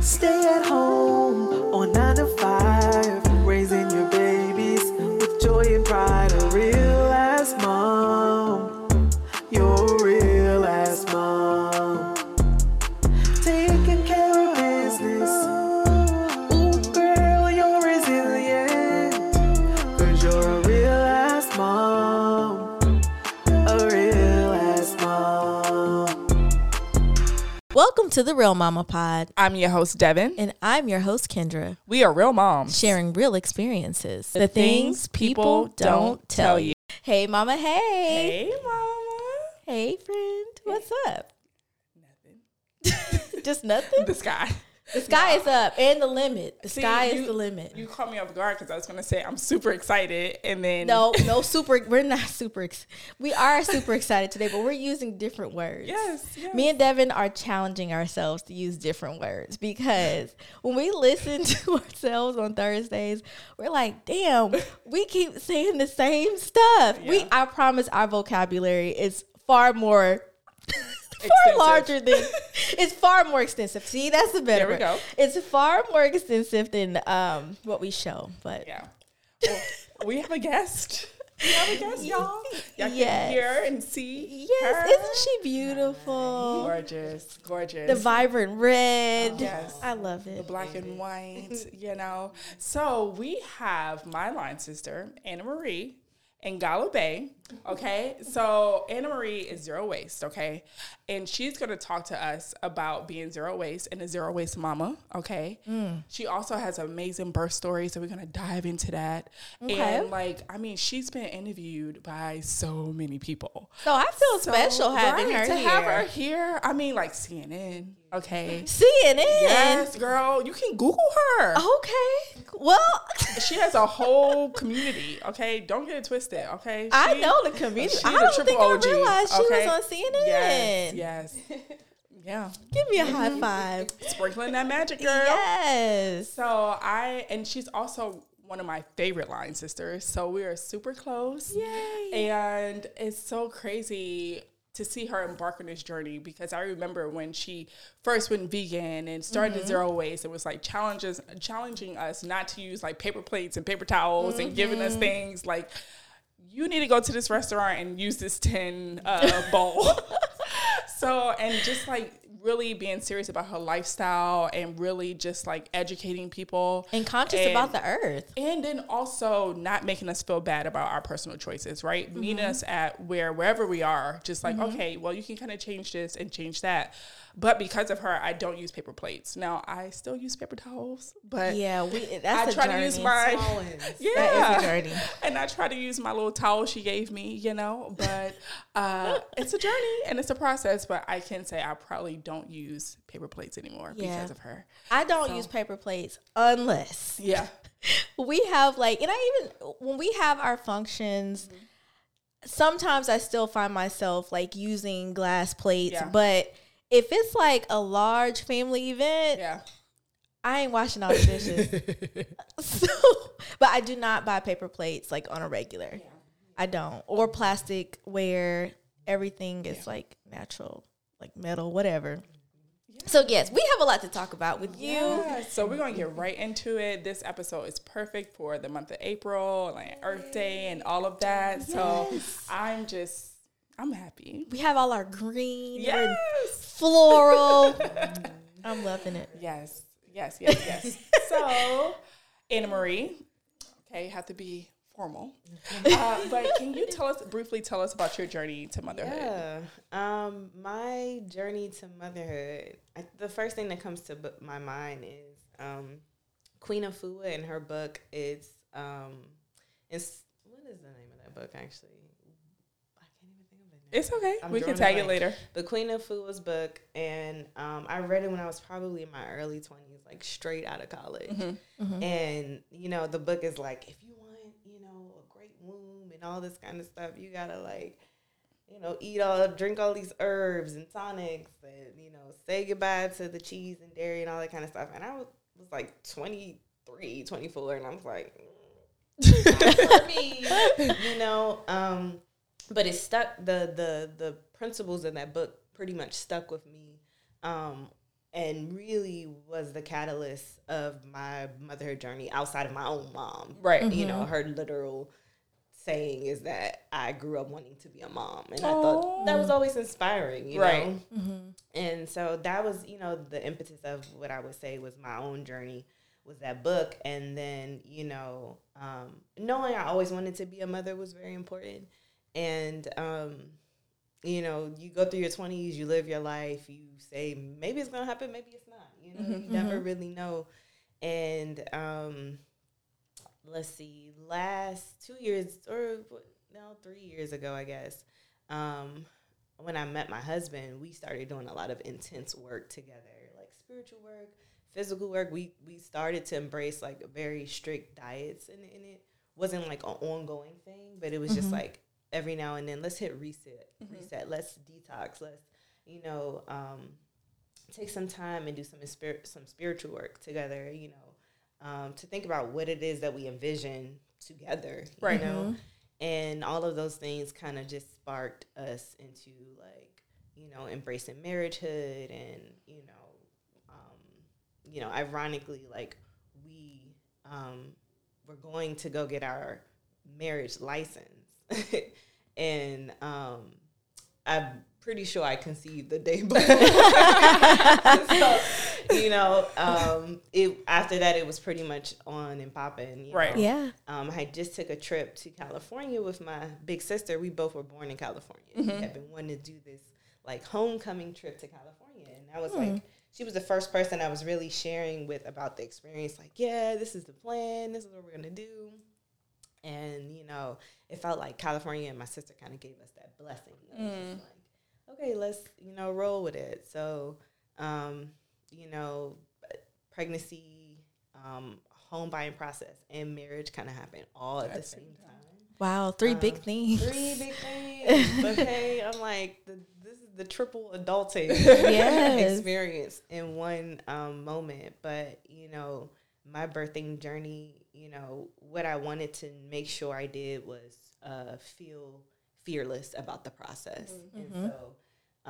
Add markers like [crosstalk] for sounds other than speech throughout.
Stay at home Welcome to the Real Mama Pod, I'm your host, Devin. and I'm your host, Kendra, We are real moms. sharing real experiences. The, things people don't tell you. Hey, Mama, hey. Hey, mama. Hey, friend. What's up? Nothing. [laughs] Just nothing? [laughs] The sky. The sky is up and the limit. The See, sky you- is the limit. You caught me off guard because I was going to say I'm super excited, and then no, [laughs] no super. We're not super. Ex- we are super excited today, but we're using different words. Yes, yes. Me and Devin are challenging ourselves to use different words because when we listen [laughs] to ourselves on Thursdays, we're like, damn, we keep saying the same stuff. We I promise our vocabulary is far more far larger than [laughs] it's far more extensive. See, that's the better There we go. It's far more extensive than um what we show. But Yeah. Well, we have a guest. We have a guest, [laughs] y'all. Y'all Yes. can hear and see. yes, her. isn't she beautiful? Gorgeous, gorgeous. The vibrant red. Yes. I love it. the black and white, [laughs] you know. So we have my line sister, Anamarie, in Gala Bay. Okay. So Anamarie is zero waste, okay? And she's gonna talk to us about being zero waste and a zero waste mama. Okay. Mm. She also has an amazing birth story, so we're gonna dive into that. Okay. And like, I mean, she's been interviewed by so many people. So I feel So, special having right, her to here. have her here. I mean, like CNN. Okay. CNN. Yes, girl. You can Google her. Okay. Well, She has a whole community. Okay, don't get it twisted. Okay, I know the she I don't think OG, I realized she okay? was on CNN. Yes, yes, [laughs] yeah. Give me a high five. Sprinkling that magic, girl. Yes. So I and she's also one of my favorite line sisters. So we are super close. Yay. And it's so crazy to see her embark on this journey because I remember when she first went vegan and started Mm-hmm. the zero waste, it was like challenges challenging us not to use like paper plates and paper towels and giving us Mm-hmm. things like you need to go to this restaurant and use this tin uh, [laughs] bowl. so and just like really being serious about her lifestyle and really just like educating people And conscious And- about the earth. and then also not making us feel bad about our personal choices, right? Meeting us at where wherever we are, just like okay, well, you can kind of change this and change that. But because of her, I don't use paper plates. Now I still use paper towels, but Yeah, we. [laughs] I That's a try journey. to use my [laughs] yeah, That is a journey. and I try to use my little towel she gave me, you know. But [laughs] uh, it's a journey and it's a process. But I can say I probably don't use paper plates anymore Yeah. because of her. I don't use paper plates unless Yeah, we have like, and I even when we have our functions. Sometimes I still find myself like using glass plates, Yeah. but if it's like a large family event, yeah. I ain't washing all the dishes. [laughs] [laughs] so, but I do not buy paper plates like on a regular. I don't. Or plastic where everything is like natural, like metal, whatever. So yes, we have a lot to talk about with you. Yeah, so we're gonna get right into it. This episode is perfect for the month of April, like Earth Day and all of that. So I'm just, I'm happy. We have all our green and Yes, floral. [laughs] I'm loving it. yes, yes, yes, yes. [laughs] so, Anamarie, okay, have to be formal, uh, but can you tell us briefly tell us about your journey to motherhood? Yeah. Um, my journey to motherhood. I, the first thing that comes to b- my mind is um, Queen Afua and her book. It's um, it's what is the name of that book actually? I can't even think of it. Now. It's okay. I'm we can tag it later. The Queen Afua's book, and um, I read it when I was probably in my early twenties, like straight out of college. Mm-hmm. And you know, the book is like, if you want, you know, a great womb and all this kind of stuff, you gotta like, you know, eat all, drink all these herbs and tonics, and you know, say goodbye to the cheese and dairy and all that kind of stuff. And I was, was like 23, 24, and I was like, mm, for me, [laughs] you know. Um, but it stuck. The the the principles in that book pretty much stuck with me. Um, and really was the catalyst of my motherhood journey outside of my own mom. Right. You know, her literal saying is that I grew up wanting to be a mom. And I thought that was always inspiring, you Right. know? And so that was, you know, the impetus of what I would say was my own journey was that book. And then, you know, um, knowing I always wanted to be a mother was very important. And, um, you know, you go through your 20s, you live your life, you say, maybe it's to happen, maybe it's not. You know, you never really know. And, um, let's see, last two years or what- no, three years ago, I guess, um, when I met my husband, we started doing a lot of intense work together, like spiritual work, physical work. We we started to embrace like very strict diets, and, and it wasn't like an ongoing thing, but it was just like every now and then, let's hit reset, reset, let's detox, let's you know um, take some time and do some spirit, some spiritual work together. You know, um, to think about what it is that we envision together. Right. You know, and all of those things kind of just sparked us into like you know embracing marriagehood and you know um, you know ironically like we um, were going to go get our marriage license [laughs] and um, i'm pretty sure i conceived the day [laughs] before [laughs] so, you know um, it after that it was pretty much on and popping Right. know. Yeah. Um, I just took a trip to California with my big sister. We both were born in California. We had been wanting to do this like homecoming trip to California, and I was like, she was the first person I was really sharing with about the experience. Like, yeah, this is the plan. This is what we're gonna do. And you know, it felt like California and my sister kind of gave us that blessing. Just like, okay, let's you know roll with it. So, um, you know, pregnancy, um, home buying process, and marriage kind of happened all at the same time. Wow. Three big Um, things. Three big [laughs] things. Okay, I'm like, the, this is the triple adulting Yes. experience in one um, moment. But you know, my birthing journey, you know, what I wanted to make sure I did was uh, feel fearless about the process, and so.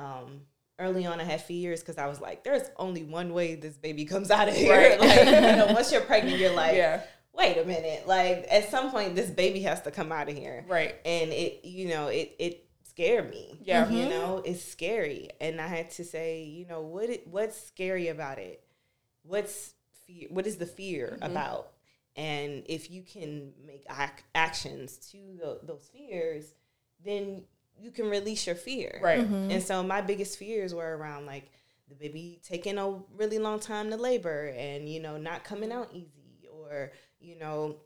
Um, Early on, I had fears because I was like, "There's only one way this baby comes out of here." Right. [laughs] like, you know, [laughs] once you're pregnant, you're like, Yeah. wait a minute like at some point this baby has to come out of here Right. and it you know it it scared me Yeah. you know it's scary and i had to say you know what it, what's scary about it what's fear what is the fear about and if you can make ac- actions to tho- those fears then you can release your fear. Right. Mm-hmm. and so my biggest fears were around like the baby taking a really long time to labor and you know not coming out easy or you know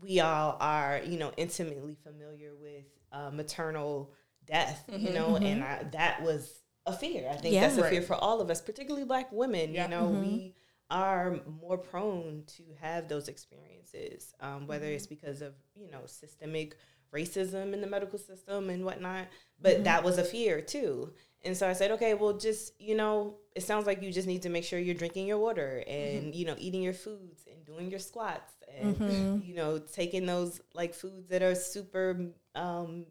we all are you know intimately familiar with uh, maternal death you mm-hmm. know and mm-hmm. I, that was a fear. I think Yeah. that's a fear for all of us particularly black women Yeah. you know we are more prone to have those experiences um, whether it's because of you know systemic racism in the medical system and whatnot but that was a fear too. And so i said okay well just you know it sounds like you just need to make sure you're drinking your water and you know eating your foods and doing your squats and you know taking those like foods that are super um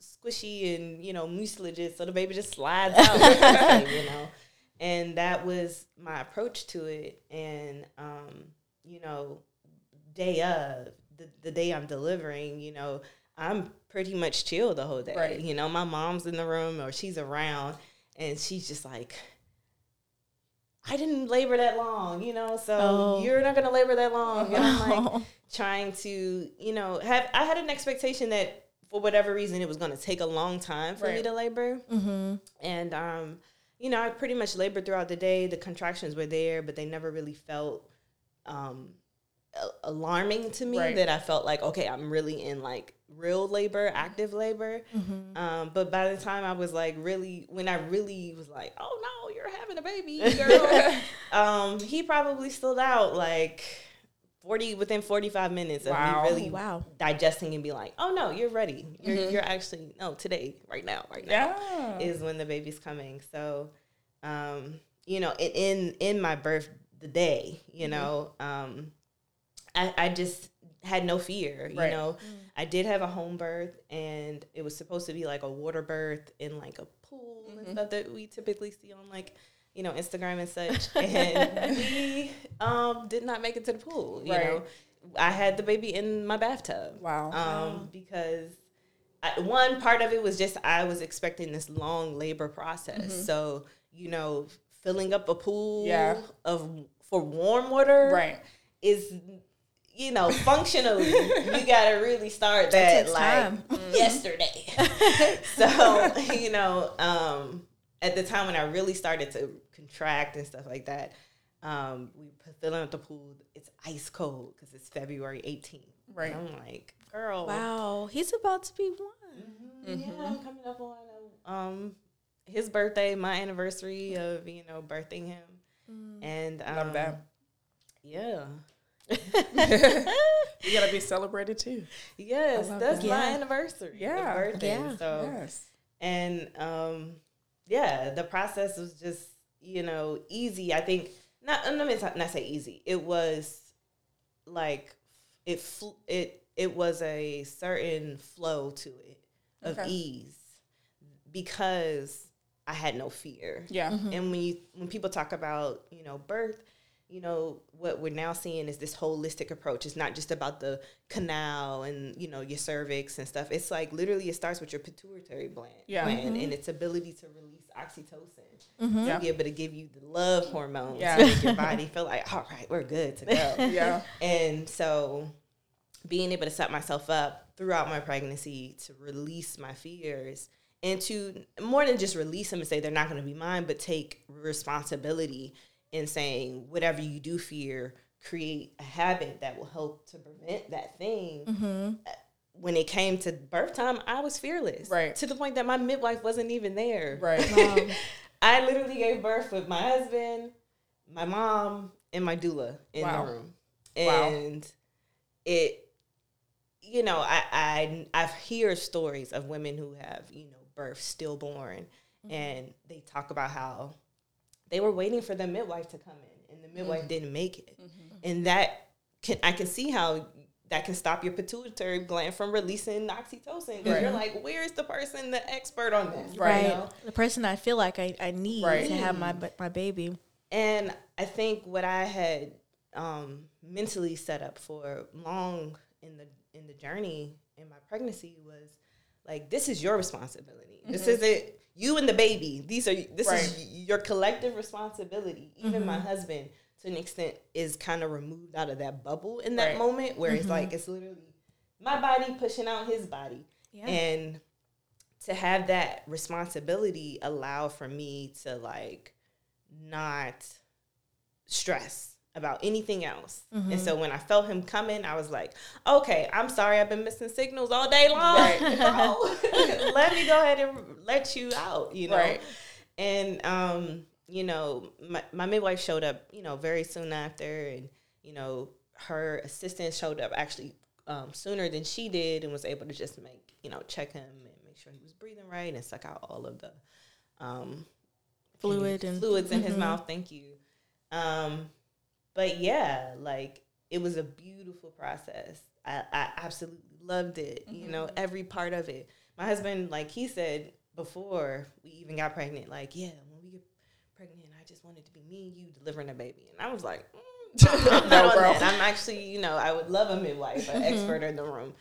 squishy and you know mucilages so the baby just slides out. [laughs] You know and that was my approach to it and um you know day of the, the day i'm delivering you know i'm pretty much chill the whole day Right. you know my mom's in the room or she's around and she's just like I didn't labor that long, you know, so Oh. you're not gonna labor that long. And I'm like [laughs] trying to, you know, have I had an expectation that for whatever reason it was gonna take a long time for me to labor. Mm-hmm. And um, you know, I pretty much labored throughout the day. The contractions were there, but they never really felt um alarming to me Right. that I felt like, okay, I'm really in like real labor, active labor. Um, but by the time I was like really, when I really was like, oh no, you're having a baby, girl, [laughs] um, he probably stood out like 40 within 45 minutes of Wow. me really Oh, wow. digesting and be like, oh no, you're ready. You're, you're actually, no, today, right now, right now Yeah. is when the baby's coming. So, um, you know, in in, in my birth the day, you know, um, I, I just had no fear. You Right. know, I did have a home birth, and it was supposed to be like a water birth in like a pool and stuff that we typically see on like you know, Instagram and such. [laughs] And we um, did not make it to the pool. You Right. know, I had the baby in my bathtub. Wow. Um, because I, one part of it was just I was expecting this long labor process. So you know, filling up a pool Mm-hmm. Yeah. of for warm water right. is you know functionally you [laughs] gotta really start that takes like time. yesterday [laughs] so you know um at the time when i really started to contract and stuff like that um we put filling up the pool it's ice cold because it's february 18th Right. And i'm like girl Wow, he's about to be one. yeah i'm coming up on um his birthday my anniversary of you know birthing him and um, Love that. yeah [laughs] You gotta be celebrated too. Yes, that's that. my Yeah. anniversary. Yeah. Yeah, birthday. Yeah. So Yes. and um, yeah, the process was just you know easy. I think not. Let me not say easy. It was like it. fl- It it was a certain flow to it of Okay. ease because I had no fear. Yeah. Mm-hmm. And when you when people talk about you know birth, you know what we're now seeing is this holistic approach. It's not just about the canal and you know your cervix and stuff. It's like literally it starts with your pituitary gland, Yeah. gland and mm-hmm. its ability to release oxytocin Yeah. to be able to give you the love hormones Yeah. to make your body feel like all right, we're good to go. [laughs] Yeah. And so being able to set myself up throughout my pregnancy to release my fears and to more than just release them and say they're not going to be mine, but take responsibility in saying whatever you do fear, create a habit that will help to prevent that thing. Uh, When it came to birth time, I was fearless. Right. To the point that my midwife wasn't even there. Right. [laughs] Wow. I literally gave birth with my husband, my mom, and my doula in Wow. the room. Wow. And it, you know, I, I I've hear stories of women who have, you know, birth stillborn and they talk about how they were waiting for the midwife to come in and the midwife mm-hmm. didn't make it. Mm-hmm. And that can I can see how that can stop your pituitary gland from releasing oxytocin because Right. you're like, where's the person, the expert on this? Right. You know? The person I feel like I, I need Right. to have my mm. my baby. And I think what I had um, mentally set up for long in the in the journey in my pregnancy was like this is your responsibility. This mm-hmm. isn't you and the baby. These are this Right. is your collective responsibility. Even my mm-hmm. husband, to an extent, is kind of removed out of that bubble in that Right. moment where it's like mm-hmm. it's literally my body pushing out his body, Yeah. and to have that responsibility allow for me to like not stress about anything else. And so when I felt him coming, I was like, okay, I'm sorry, I've been missing signals all day long. Right. [laughs] [laughs] Let me go ahead and let you out, you know? Right. And, um, you know, my, my midwife showed up, you know, very soon after. And, you know, her assistant showed up actually um, sooner than she did and was able to just make, you know, check him and make sure he was breathing right and suck out all of the um, Fluid and- fluids in his mouth. Thank you. Um, but yeah, like it was a beautiful process. I, I absolutely loved it. You know, every part of it. My husband, like he said before we even got pregnant, like, yeah, when we get pregnant, I just wanted to be me and you delivering a baby. And I was like, mm, I'm [laughs] not No. I'm actually, you know, I would love a midwife, an expert in the room.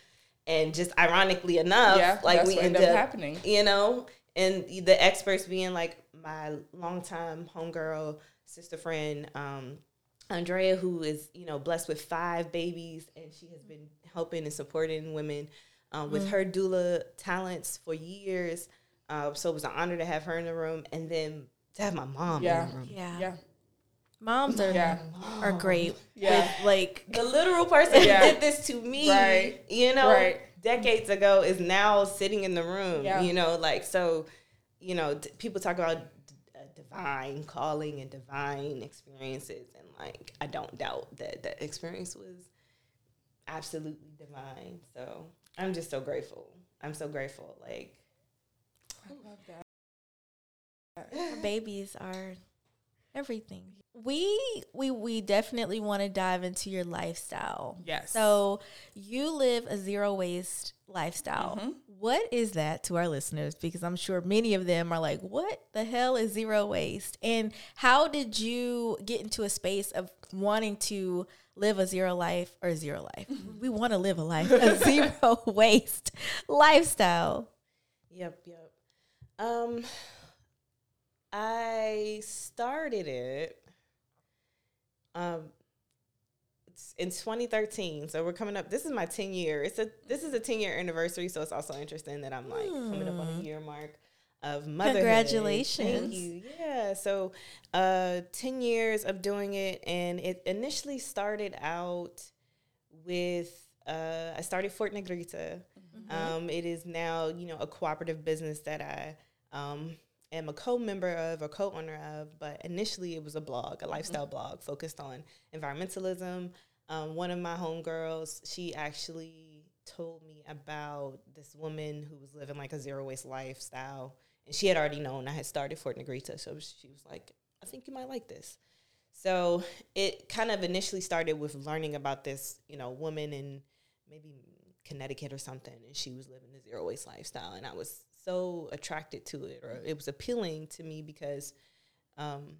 And just ironically enough, Yeah. like we end ended up up happening. you know, and the experts being like my longtime homegirl, sister friend, um, Andrea, who is you know blessed with five babies, and she has been helping and supporting women um, with her doula talents for years. Uh, so it was an honor to have her in the room, and then to have my mom Yeah. in the room. Yeah. Yeah. Moms are Yeah. are great. Yeah. With like The literal person Yeah. who did this to me, Right. you know, Right. decades ago is now sitting in the room. Yeah. You know, like so, you know, d- people talk about d- uh, divine calling and divine experiences, and like I don't doubt that that experience was absolutely divine. So I'm just so grateful. I'm so grateful. Like I love that. our babies are everything. We we we definitely want to dive into your lifestyle. Yes. So you live a zero waste lifestyle. Mm-hmm. What is that to our listeners? Because I'm sure many of them are like, "What the hell is zero waste?" And how did you get into a space of wanting to live a zero life or zero life? we want to live a life a [laughs] zero waste lifestyle. Yep, yep. Um, I started it. Um, in 2013, so we're coming up. This is my 10 year. It's a this is a 10 year anniversary, so it's also interesting that I'm like coming up on a year mark of motherhood. Congratulations. Thank you. Yeah. So, uh, 10 years of doing it, and it initially started out with uh, I started Fort Negrita. Um, it is now you know a cooperative business that I um, am a co-member of or co-owner of. But initially, it was a blog, a lifestyle blog focused on environmentalism. Um, one of my homegirls, she actually told me about this woman who was living like a zero waste lifestyle, and she had already known I had started Fort Negrita, so she was like, "I think you might like this." So it kind of initially started with learning about this, you know, woman in maybe Connecticut or something, and she was living a zero waste lifestyle, and I was so attracted to it, or it was appealing to me because um,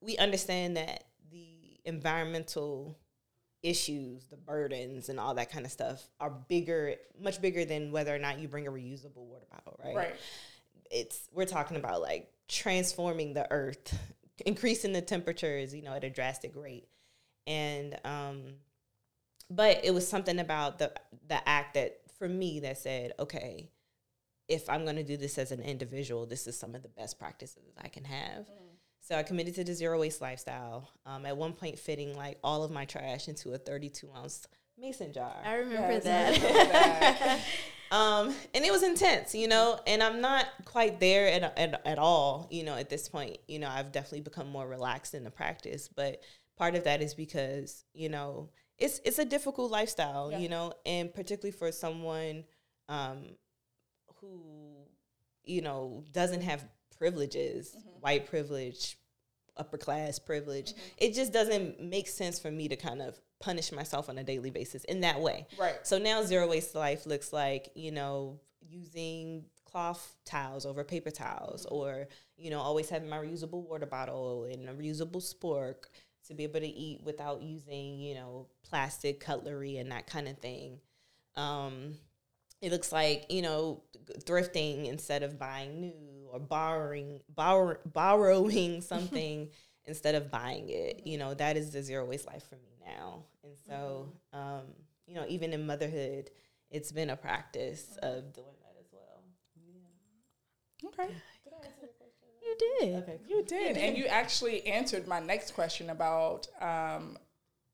we understand that the environmental issues, the burdens, and all that kind of stuff are bigger, much bigger than whether or not you bring a reusable water bottle, right? Right. It's we're talking about like transforming the earth, increasing the temperatures, you know, at a drastic rate, and um, but it was something about the the act that for me that said, okay, if I'm going to do this as an individual, this is some of the best practices I can have. So I committed to the zero waste lifestyle. Um, at one point, fitting like all of my trash into a 32 ounce mason jar. I remember Yes, that. [laughs] that. Um, and it was intense, you know, and I'm not quite there at, at, at all, you know, at this point. You know, I've definitely become more relaxed in the practice, but part of that is because, you know, it's it's a difficult lifestyle, Yeah. you know, and particularly for someone um, who, you know, doesn't have privileges, mm-hmm. white privilege, upper class privilege. Mm-hmm. It just doesn't make sense for me to kind of punish myself on a daily basis in that way. Right. So now zero waste life looks like, you know, using cloth towels over paper towels mm-hmm. or, you know, always having my reusable water bottle and a reusable spork to be able to eat without using, you know, plastic cutlery and that kind of thing. Um, it looks like, you know, thrifting instead of buying new or borrowing borrow, borrowing [laughs] something instead of buying it. You know, that is the zero waste life for me now. And so, um, you know, even in motherhood, it's been a practice of doing that as well. Okay. [sighs] you did. Okay. You did. And you [laughs] actually answered my next question about um,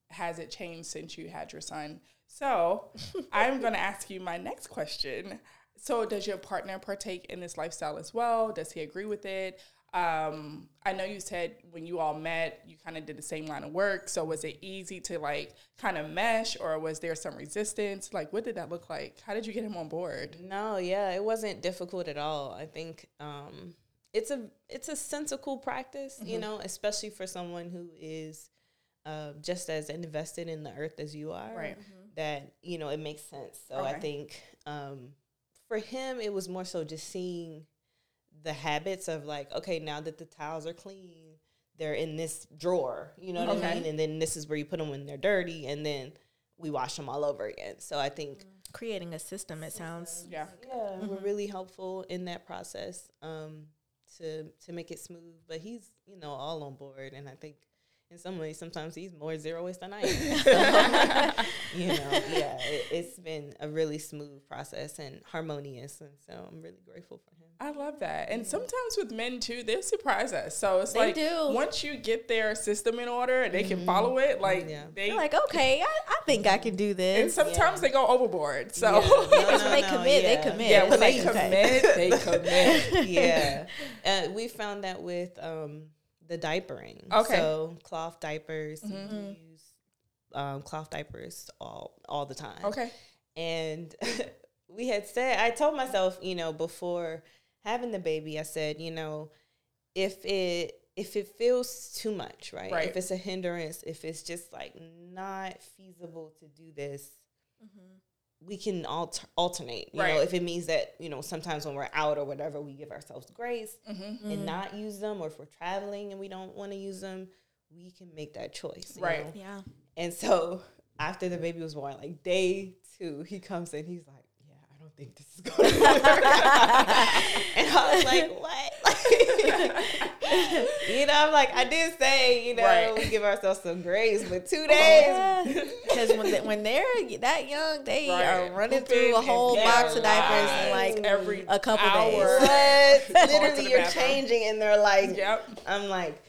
has it changed since you had your son? So I'm going to ask you my next question. So, does your partner partake in this lifestyle as well? Does he agree with it? Um, I know you said when you all met, you kind of did the same line of work. So, was it easy to like kind of mesh, or was there some resistance? Like, what did that look like? How did you get him on board? No, yeah, it wasn't difficult at all. I think um, it's a it's a sensible practice, you Mm-hmm. know, especially for someone who is uh, just as invested in the earth as you are. Right. That you know it makes sense. So I think um, for him, it was more so just seeing the habits of like, okay, now that the towels are clean, they're in this drawer. You know what I mean? And then this is where you put them when they're dirty, and then we wash them all over again. So I think Creating a system, it sounds. Yeah. yeah, were really helpful in that process um, to to make it smooth. But he's you know all on board, and I think in some ways sometimes he's more zero waste than I am. [laughs] So, you know, yeah, it, it's been a really smooth process and harmonious, and so I'm really grateful for him. I love that. And sometimes with men too, they surprise us. So it's They like do. once you get their system in order and they can follow it, like Yeah. they You're like, okay, I, I think I can do and this. sometimes they go overboard. So Yeah, [laughs] no, Because when they commit, they commit. yeah, when they like, commit, they commit. [laughs] yeah. Uh, we found that with um, the diapering. Okay. So cloth diapers, we use um, cloth diapers all all the time. Okay. And [laughs] we had said, I told myself, you know, before having the baby, I said, you know, if it if it feels too much, right? Right. If it's a hindrance, if it's just like not feasible to do this, we can alter- alternate. You know, if it means that you know sometimes when we're out or whatever, we give ourselves grace Mm-hmm. and not use them, or if we're traveling and we don't want to use them, we can make that choice. Right. know? Yeah. And so after the baby was born, like day two, he comes in, he's like, Yeah, I don't think this is going to work. [laughs] and I was like, [laughs] What? [laughs] [laughs] you know, I'm like, I did say, you know, Right. we give ourselves some grace, but two oh, days. Because [laughs] when, they, when they're that young, they Right. are running through a whole box of diapers in like every a couple hour. days. What? [laughs] Literally, you're changing, and they're like, Yep. I'm like,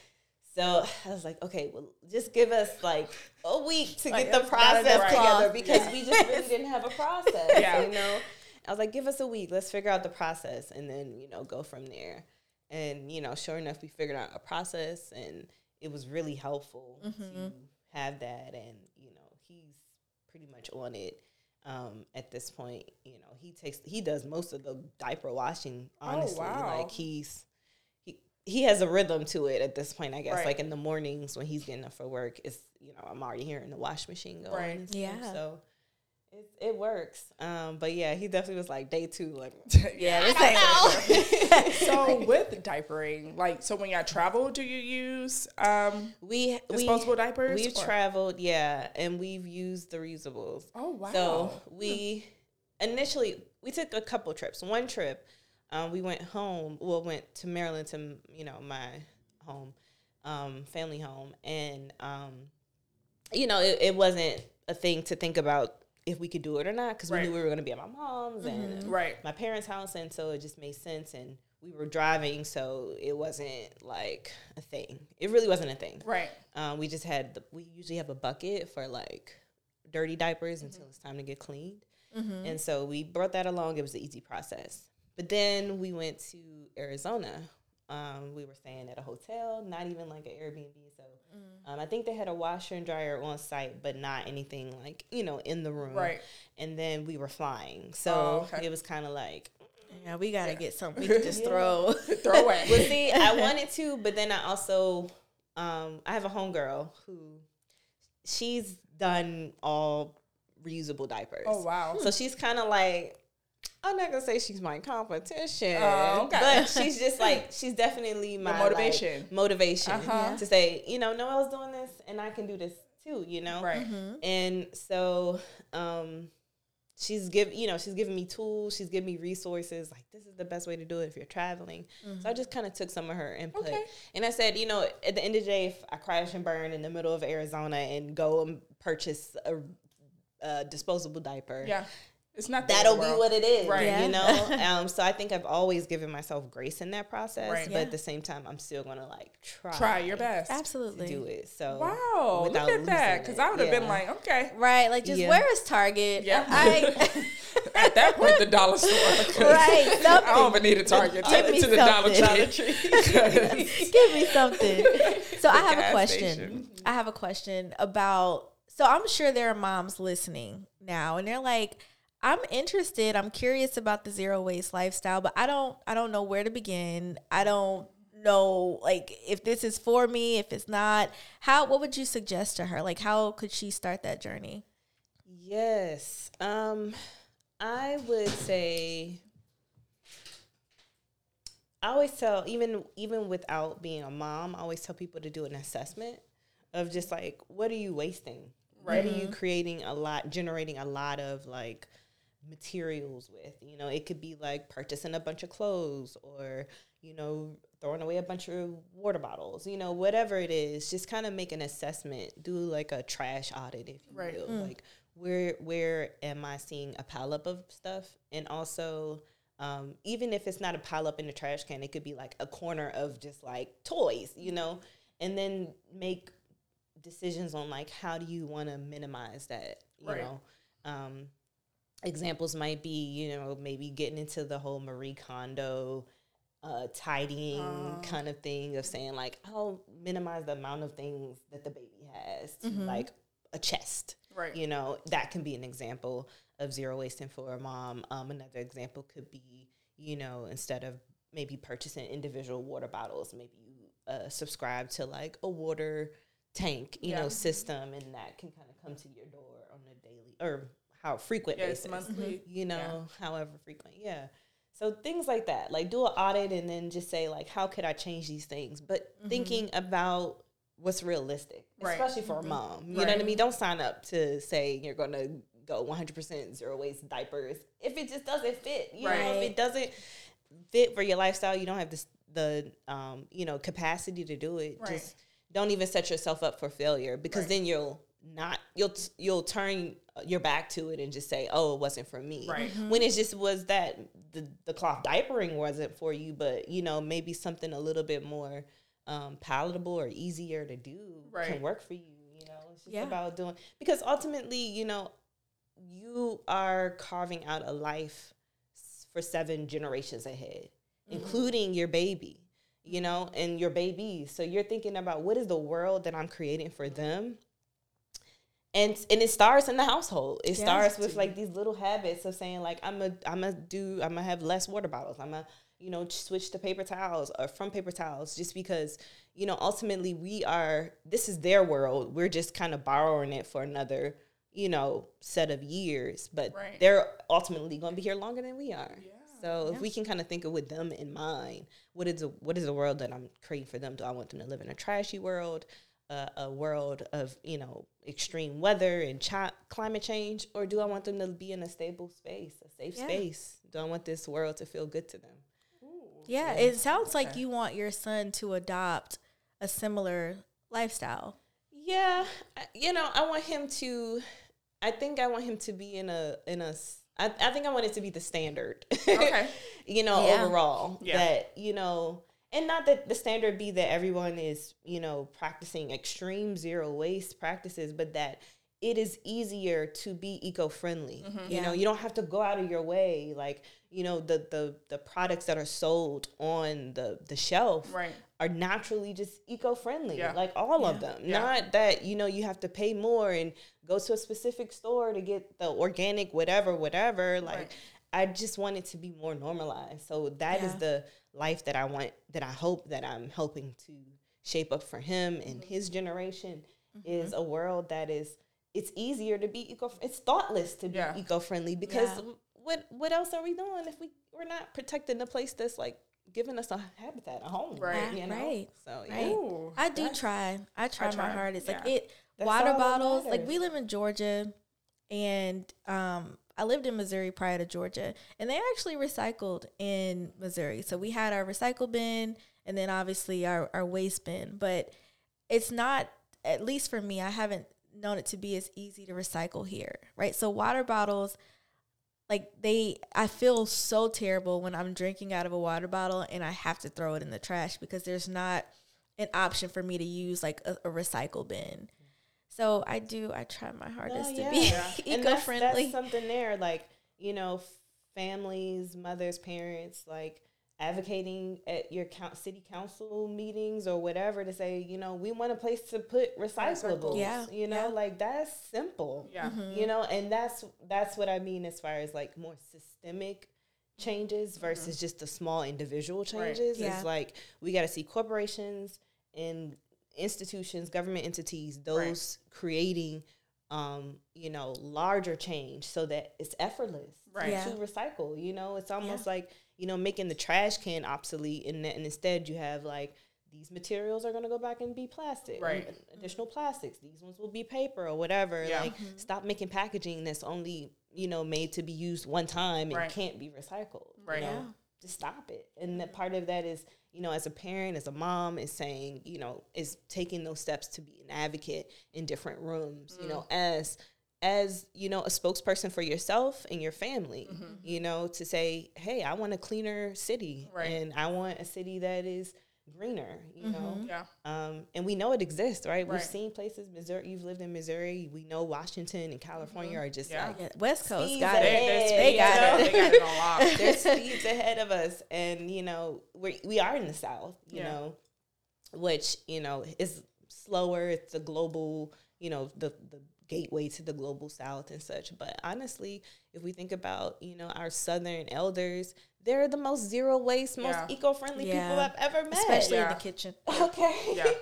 so I was like, okay, well, just give us like a week to Like, get the process be together because Yeah. we just really didn't have a process, Yeah. you know. I was like, give us a week, let's figure out the process, and then you know go from there. And you know, sure enough, we figured out a process, and it was really helpful to have that. And you know, he's pretty much on it um, at this point. You know, he takes he does most of the diaper washing. Honestly, wow. like he's he he has a rhythm to it at this point. I guess Right. like in the mornings when he's getting up for work, it's you know I'm already hearing the wash machine going. Right. Yeah. so. It, it works, um, but yeah, he definitely was like day two, like [laughs] [laughs] yeah, this ain't [laughs] so with diapering, like, so when y'all travel, do you use um, we disposable we, diapers? We've or- traveled, yeah, and we've used the reusables. Oh wow. So we initially we took a couple trips. One trip, um, we went home. Well, went to Maryland to you know my home, um, family home, and um, you know it, it wasn't a thing to think about if we could do it or not because we knew we were going to be at my mom's mm-hmm. and right. my parents' house, and so it just made sense. And we were driving, so it wasn't like a thing. It really wasn't a thing. Right. Um, we just had the, we usually have a bucket for like dirty diapers mm-hmm. until it's time to get cleaned, mm-hmm. and so we brought that along. It was an easy process. But then we went to Arizona. Um, we were staying at a hotel, not even like an Airbnb. So um, I think they had a washer and dryer on site, but not anything like you know in the room. Right. And then we were flying, so Oh, okay. it was kind of like Yeah, we gotta get something we [laughs] can just throw. [laughs] Throw away. well, see, I [laughs] wanted to, but then I also, um, I have a homegirl who, she's done all reusable diapers. Oh wow. So she's kind of like, I'm not gonna say she's my competition, Oh, okay. but she's just like, she's definitely my like, motivation. motivation Uh-huh. to say, you know, Noelle's doing this, and I can do this too, you know, Right. and so um she's give you know she's giving me tools she's giving me resources like this is the best way to do it if you're traveling so i just kind of took some of her input Okay. and i said you know at the end of the day if i crash and burn in the middle of arizona and go and purchase a, a disposable diaper Yeah. It's not the end that'll of be what it is Right. Yeah. you know [laughs] um so i think i've always given myself grace in that process Right. but Yeah. at the same time i'm still gonna like try Try your best. to Absolutely. do it so Wow. Look at that. Because. I would have been like, okay. Right, like just Yeah. where is Target? Yeah. I, [laughs] At that point, the dollar store. [laughs] right, I don't even need a Target. Give Take me it to the Dollar something. Tree. Give me something. So I have a question. station. I have a question about. So I'm sure there are moms listening now, and they're like, "I'm interested. I'm curious about the zero waste lifestyle, but I don't. I don't know where to begin. I don't know like if this is for me. If it's not, how? What would you suggest to her? Like, how could she start that journey? Yes. Um I would say I always tell even even without being a mom, I always tell people to do an assessment of just like what are you wasting? What are you creating a lot generating a lot of like materials with? You know, it could be like purchasing a bunch of clothes or you know, throwing away a bunch of water bottles, you know, whatever it is, just kind of make an assessment, do like a trash audit, if you Right. will. Like, where where am I seeing a pileup of stuff? And also, um, even if it's not a pileup in the trash can, it could be like a corner of just like toys, you know, and then make decisions on like how do you want to minimize that, you Right. know. Um, examples might be, you know, maybe getting into the whole Marie Kondo uh, tidying Oh. kind of thing of saying like I'll minimize the amount of things that the baby has to like a chest. Right. You know, that can be an example of zero wasting for a mom. Um, another example could be, you know, instead of maybe purchasing individual water bottles, maybe you uh, subscribe to like a water tank, you Yeah. know, system, and that can kind of come to your door on a daily or how frequent Yes, basis, monthly. Mm-hmm. you know, however frequent, yeah. So things like that, like do an audit and then just say like, how could I change these things? But mm-hmm. thinking about what's realistic, Right. especially for a mm-hmm. mom. You know what I mean? Don't sign up to say you're gonna go 100% zero waste diapers if it just doesn't fit. You know, if it doesn't fit for your lifestyle, you don't have this the um you know capacity to do it. Right. Just don't even set yourself up for failure because Right. then you'll not you'll you'll turn your back to it and just say oh it wasn't for me Right. when it just was that the, the cloth diapering wasn't for you but you know maybe something a little bit more um, palatable or easier to do Right. can work for you you know it's just Yeah. about doing because ultimately you know you are carving out a life for seven generations ahead including your baby you know and your babies so you're thinking about what is the world that i'm creating for them and and it starts in the household. It Yeah. starts with like these little habits of saying like I'm a I'm a do I'm gonna have less water bottles. I'm a you know switch to paper towels or from paper towels just because you know ultimately we are this is their world. We're just kind of borrowing it for another you know set of years, but Right. they're ultimately going to be here longer than we are. So if we can kind of think of with them in mind, what is the what is the world that I'm creating for them? Do I want them to live in a trashy world, uh, a world of you know extreme weather and chi- climate change, or do I want them to be in a stable space, a safe Yeah. space? Do I want this world to feel good to them? Yeah, it sounds like you want your son to adopt a similar lifestyle. Yeah, you know, I want him to. I think I want him to be in a in a. s- I, I think I want it to be the standard. Okay. [laughs] you know, Yeah. overall, Yeah. that you know, and not that the standard be that everyone is you know practicing extreme zero waste practices, but that it is easier to be eco-friendly. Mm-hmm. You know, Yeah. you don't have to go out of your way. Like, you know, the the the products that are sold on the the shelf Right. are naturally just eco-friendly Yeah. like all of them Yeah. not that you know you have to pay more and go to a specific store to get the organic whatever whatever like Right. I just want it to be more normalized so that is Yeah. the life that i want that i hope that i'm helping to shape up for him and Mm-hmm. his generation is a world that is it's easier to be eco it's thoughtless to be Yeah. eco-friendly because Yeah. what what else are we doing if we we're not protecting the place that's like giving us a habitat a home Right. you know Right. so yeah Right. Ooh, I do that's- try. I try my try, hardest. Like it That's water bottles. Like we live in Georgia and um I lived in Missouri prior to Georgia and they actually recycled in Missouri. So we had our recycle bin and then obviously our, our waste bin. But it's not at least for me, I haven't known it to be as easy to recycle here. Right. So water bottles like they I feel so terrible when I'm drinking out of a water bottle and I have to throw it in the trash because there's not an option for me to use like a, a recycle bin. So I do I try my hardest yeah. to be Yeah. [laughs] eco-friendly. that's something there like you know families mothers parents like advocating at your coun city council meetings or whatever to say you know we want a place to put recyclables Yeah, you know yeah. like that's simple Yeah. Mm-hmm. you know and that's that's what i mean as far as like more systemic changes mm-hmm. versus just the small individual Right. changes Yeah. it's like we got to see corporations and institutions government entities those creating um you know larger change so that it's effortless Right. Yeah. to recycle you know it's almost like you know making the trash can obsolete and, and instead you have like these materials are going to go back and be plastic Right. and additional plastics these ones will be paper or whatever Yeah. like stop making packaging that's only you know made to be used one time and Right. can't be recycled you Right. know? Just stop it and that part of that is you know as a parent as a mom is saying you know is taking those steps to be an advocate in different rooms you Mm. know as as you know a spokesperson for yourself and your family you know to say hey i want a cleaner city Right. and i want a city that is greener you know Yeah. um, and we know it exists right? we've seen places missouri you've lived in missouri we know washington and california are just Yeah. like Yeah, West Coast got ahead. it. They, They they got got it. it. They got it on lock. there's speeds ahead of us and you know we we are in the south you Yeah. know which you know is slower it's a global you know, the the gateway to the global south and such. But honestly, if we think about, you know, our southern elders, they're the most zero waste, most Yeah. eco-friendly people I've ever met. especially in the kitchen. [laughs] Okay. Yeah. [laughs]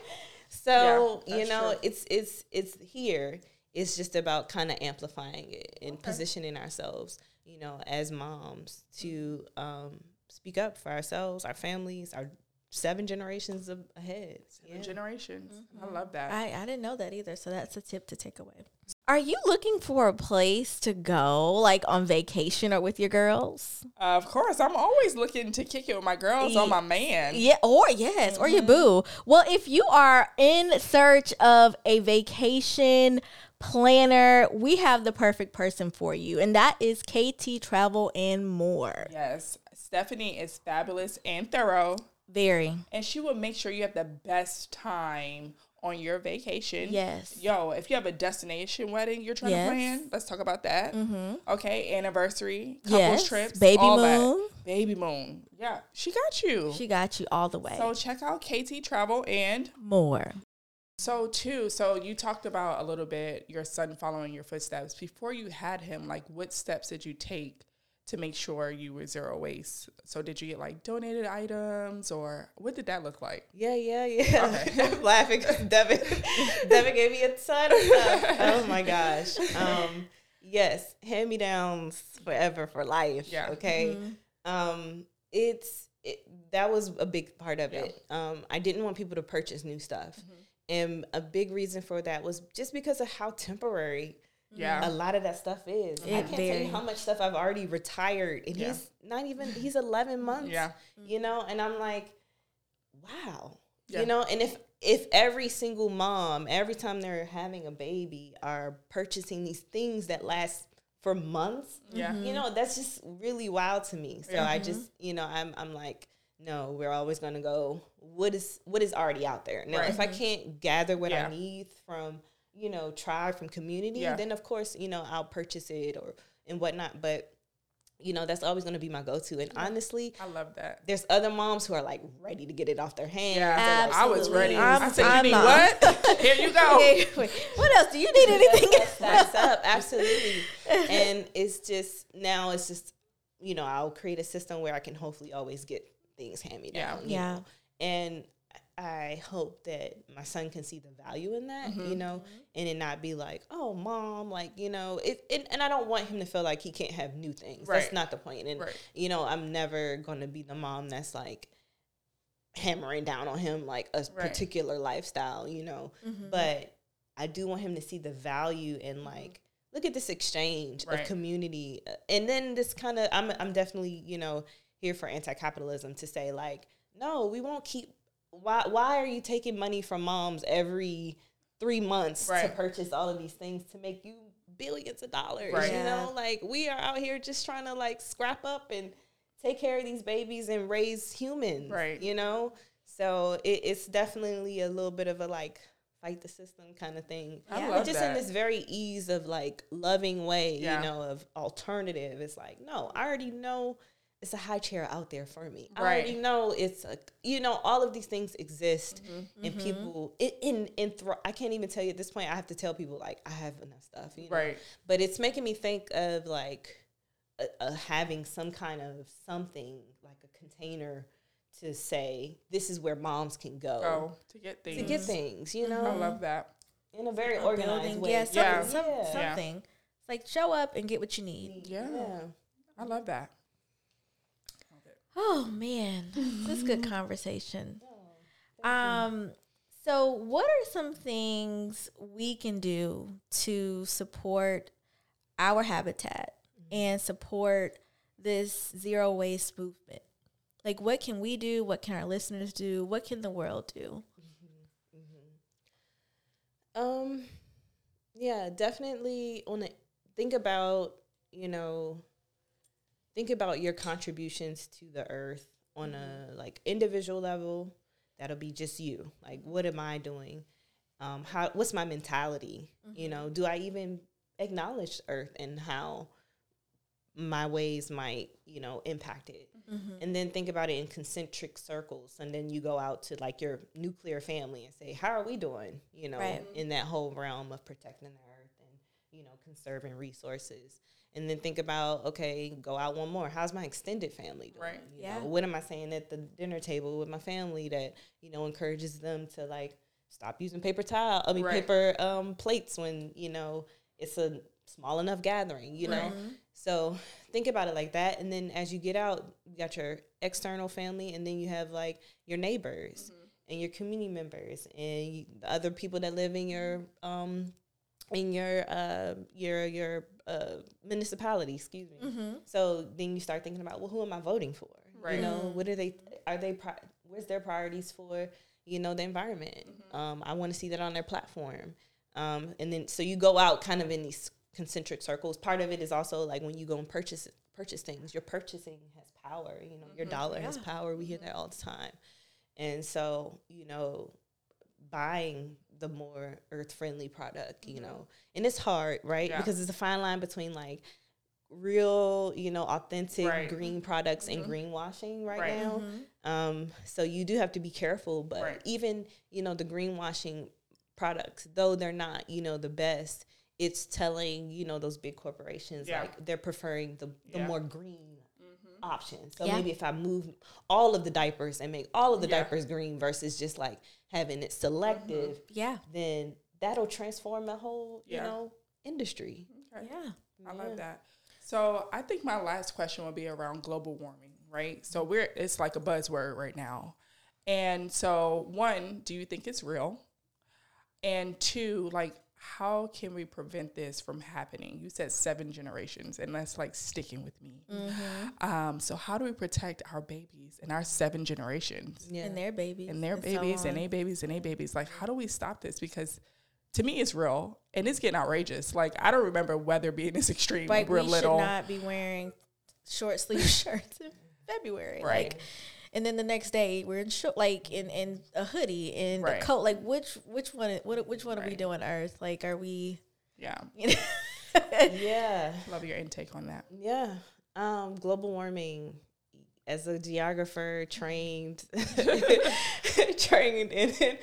So, Yeah, you know, true. it's it's it's here. It's just about kind of amplifying it and positioning ourselves, you know, as moms to um, speak up for ourselves, our families, our seven generations of ahead. Seven Yeah. generations. I Mm-hmm. love that. I, I didn't know that either, so that's a tip to take away. Are you looking for a place to go, like on vacation or with your girls? of course, I'm always looking to kick it with my girls or my man. Yeah, or yes, or your boo. Well, if you are in search of a vacation planner, we have the perfect person for you, and that is KT Travel and More. Yes, Stephanie is fabulous and thorough, Very. and she will make sure you have the best time on your vacation. Yes. Yo, if you have a destination wedding you're trying Yes. to plan, let's talk about that. Mm-hmm. Okay, anniversary, couples Yes. trips, Baby all that. moon. baby moon. Yeah, she got you. She got you all the way. so check out KT Travel and More. So too, so you talked about a little bit your son following your footsteps. Before you had him, like what steps did you take to make sure you were zero waste? So did you get like donated items or what did that look like? Yeah, yeah, yeah. Okay. [laughs] I'm laughing because Devin, [laughs] Devin gave me a ton of stuff. Oh my gosh. Um, yes, hand me downs forever for life. Yeah. Okay. Um, it's it, that was a big part of Yeah. it. Um, I didn't want people to purchase new stuff, and a big reason for that was just because of how temporary Yeah. a lot of that stuff is. I can't tell you how much stuff I've already retired, and Yeah. he's not even he's 11 months. Yeah. you know, and I'm like, wow, Yeah. you know, and if if every single mom, every time they're having a baby, are purchasing these things that last for months, Yeah. Mm-hmm. you know, that's just really wild to me. So Yeah. I mm-hmm. just, you know, I'm I'm like. No, we're always going to go. What is what is already out there now? Right. If I can't gather what Yeah. I need from you know tribe from community, Yeah. then of course you know I'll purchase it or and whatnot. But you know that's always going to be my go-to. And honestly, I love that. there's other moms who are like ready to get it off their hands. Yeah. Like, I was ready. I'm- i said, I'm you need not. what? [laughs] Here you go. [laughs] Wait, wait, what else? Do you need anything? else? Up, [laughs] absolutely. And it's just now it's just you know I'll create a system where I can hopefully always get things hand me Yeah. down. Yeah. and I hope that my son can see the value in that, Mm-hmm. you know, and it not be like, oh, mom, like you know, it, it. And I don't want him to feel like he can't have new things. Right. That's not the point. And Right. you know, I'm never gonna be the mom that's like hammering down on him like a Right. particular lifestyle, you know. But I do want him to see the value in like look at this exchange of community, Uh, and then this kind of I'm I'm definitely you know here for anti-capitalism to say like no, we won't keep. Why why are you taking money from moms every three months to purchase all of these things to make you billions of dollars? Right. You Yeah. know, like we are out here just trying to like scrap up and take care of these babies and raise humans. Right. You know? So it, it's definitely a little bit of a like fight the system kind of thing. I Yeah. love But just that. in this very ease of like loving way, Yeah. you know, of alternative. It's like, no, I already know it's a high chair out there for me. I already know it's a, you know, all of these things exist Mm-hmm. and people, it, in, in, thro- I can't even tell you at this point, I have to tell people like, I have enough stuff, you know? Right. But it's making me think of like a, a having some kind of something like a container to say, this is where moms can go Go to get things. to get things, you know? I love that. in a very A organized building. way. Yeah, some, Yeah. some, Yeah. something. It's like show up and get what you need. Yeah. I love that. Oh man, this is good conversation. Um, so what are some things we can do to support our habitat and support this zero waste movement? Like, what can we do? What can our listeners do? What can the world do? Um, yeah, definitely. On the think about you know, think about your contributions to the earth on a mm-hmm. like individual level. That'll be just you. Like, what am I doing? Um, how? What's my mentality? You mm-hmm. know, do I even acknowledge Earth and how my ways might you know impact it mm-hmm. and then think about it in concentric circles and then you go out to like your nuclear family and say how are we doing you know Right. in that whole realm of protecting the earth and you know conserving resources and then think about okay go out one more how's my extended family doing Right. you Yeah. know, what am i saying at the dinner table with my family that you know encourages them to like stop using paper towel i mean Right. paper um, plates when you know it's a small enough gathering you know so think about it like that and then as you get out you got your external family and then you have like your neighbors and your community members and you, the other people that live in your um in your uh your your uh municipality excuse me. Mm-hmm. so then you start thinking about well who am i voting for? Right. you know what are they are they pri- where's their priorities for you know the environment? Um i want to see that on their platform. Um and then so you go out kind of in these concentric circles. Part of it is also like when you go and purchase purchase things your purchasing has power you know your dollar has power. We hear that all the time. And so you know buying the more earth friendly product you know and it's hard right Yeah. because it's a fine line between like real you know authentic Right. green products and greenwashing right, Right. now um so you do have to be careful but Right. even you know the greenwashing products though they're not you know the best it's telling you know those big corporations Yeah. like they're preferring the, the Yeah. Mm-hmm. more green option so Yeah. maybe if i move all of the diapers and make all of the Yeah. diapers green versus just like having it selective mm-hmm. Yeah. then that'll transform the whole Yeah. you know industry mm-hmm. Okay. Yeah. I love that. So I think my last question would be around global warming, right? So we're it's like a buzzword right now. And so one, do you think it's real? And two, like how can we prevent this from happening? You said seven generations, and that's like sticking with me. Um, so how do we protect our babies and our seven generations? yeah And their babies. and their so babies and a babies and a babies. Like, how do we stop this? Because to me, it's real and it's getting outrageous. Like, I don't remember weather being this extreme Like when we we're little. should not be wearing short sleeve [laughs] shirts in February. Right. Like, and then the next day we're in short, like in, in a hoodie and Right. a coat. Like which which one? What which one are we doing? Earth? Like are we? yeah, [laughs] You know? yeah love your intake on that. Yeah. Um, global warming as a geographer trained [laughs] trained in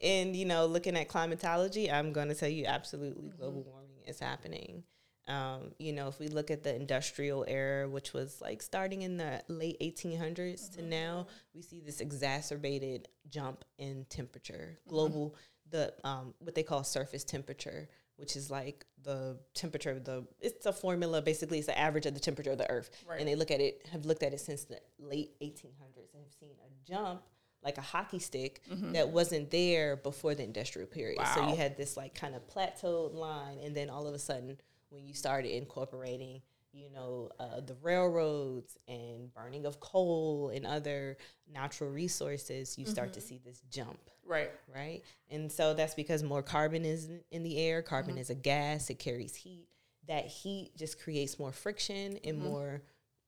in you know looking at climatology, I'm going to tell you absolutely global warming is happening. Um, you know, if we look at the industrial era, which was like starting in the late 1800s to now, we see this exacerbated jump in temperature, global, the um, what they call surface temperature, which is like the temperature of the. It's a formula, basically, it's the average of the temperature of the Earth, Right. and they look at it, have looked at it since the late 1800s, and have seen a jump like a hockey stick that wasn't there before the industrial period. So you had this like kind of plateaued line, and then all of a sudden, when you started incorporating, you know, uh, the railroads and burning of coal and other natural resources, you start to see this jump, Right. right? And so that's because more carbon is in- the air. Carbon Mm-hmm. is a gas; it carries heat. That heat just creates more friction and more,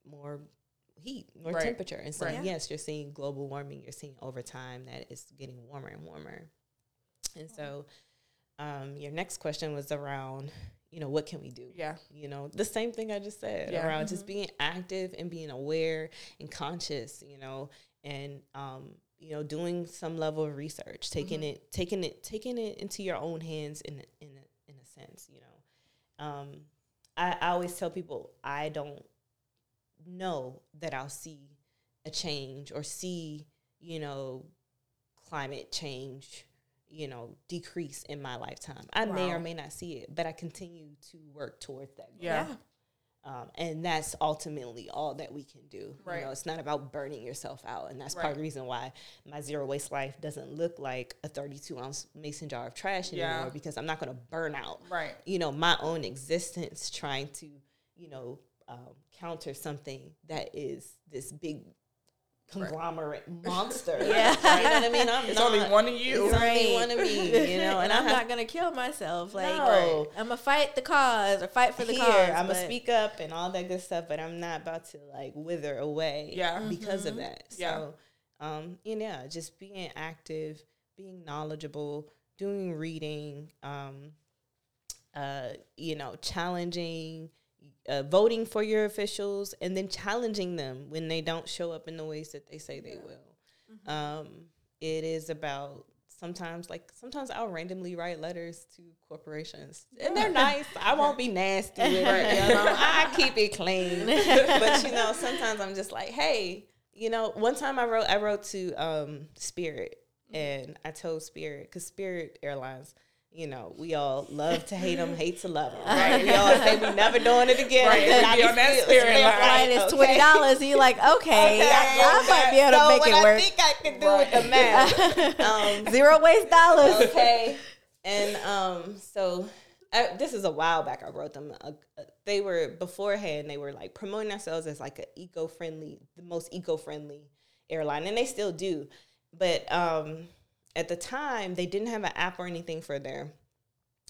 more heat, more Mm-hmm. Right. temperature. And so, Right. yes, you're seeing global warming. You're seeing over time that it's getting warmer and warmer. And so, um, your next question was around, you know, what can we do? Yeah. You know, the same thing I just said Yeah. around just being active and being aware and conscious, you know, and um, you know, doing some level of research, taking it, taking it, taking it into your own hands in a- in in a sense, you know. Um, I, I always tell people I don't know that I'll see a change or see, you know, climate change, you know, decrease in my lifetime. I may or may not see it, but I continue to work towards that. goal. Yeah. Um, and that's ultimately all that we can do. Right. You know, it's not about burning yourself out. And that's part of the reason why my zero waste life doesn't look like a 32 ounce mason jar of trash Yeah. anymore because I'm not going to burn out Right. you know, my own existence trying to, you know, um, counter something that is this big conglomerate [laughs] monster. Yeah. You know what I mean? I'm It's not, only one of you. It's only one of me, you [laughs] know, and, and I I'm have not gonna kill myself. Like No. I'm gonna fight the cause or fight for the here, cause. I'm gonna speak up and all that good stuff, but I'm not about to like wither away Yeah. because of that. Yeah. So, um, you know, just being active, being knowledgeable, doing reading, um, uh, you know, challenging uh, voting for your officials and then challenging them when they don't show up in the ways that they say they will. Um, it is about sometimes like sometimes I'll randomly write letters to corporations and they're nice. I won't be nasty with it. You know? I keep it clean. [laughs] but you know, sometimes I'm just like, hey, you know, one time I wrote I wrote to um, Spirit and I told Spirit because Spirit Airlines. You know, we all love to hate them, hate to love them. [laughs] Right? We all say we're never doing it again. Right, And we be on that still- Spirit still line. Flight is okay. twenty dollars, and you're like, [laughs] okay, I, I might be able to make what it work. I think I can do with the math. [laughs] um, Zero waste dollars. okay. And um, so I, this is a while back. I wrote them. Uh, uh, they were beforehand. They were like promoting ourselves as like an eco-friendly, the most eco-friendly airline, and they still do. But um, at the time, they didn't have an app or anything for their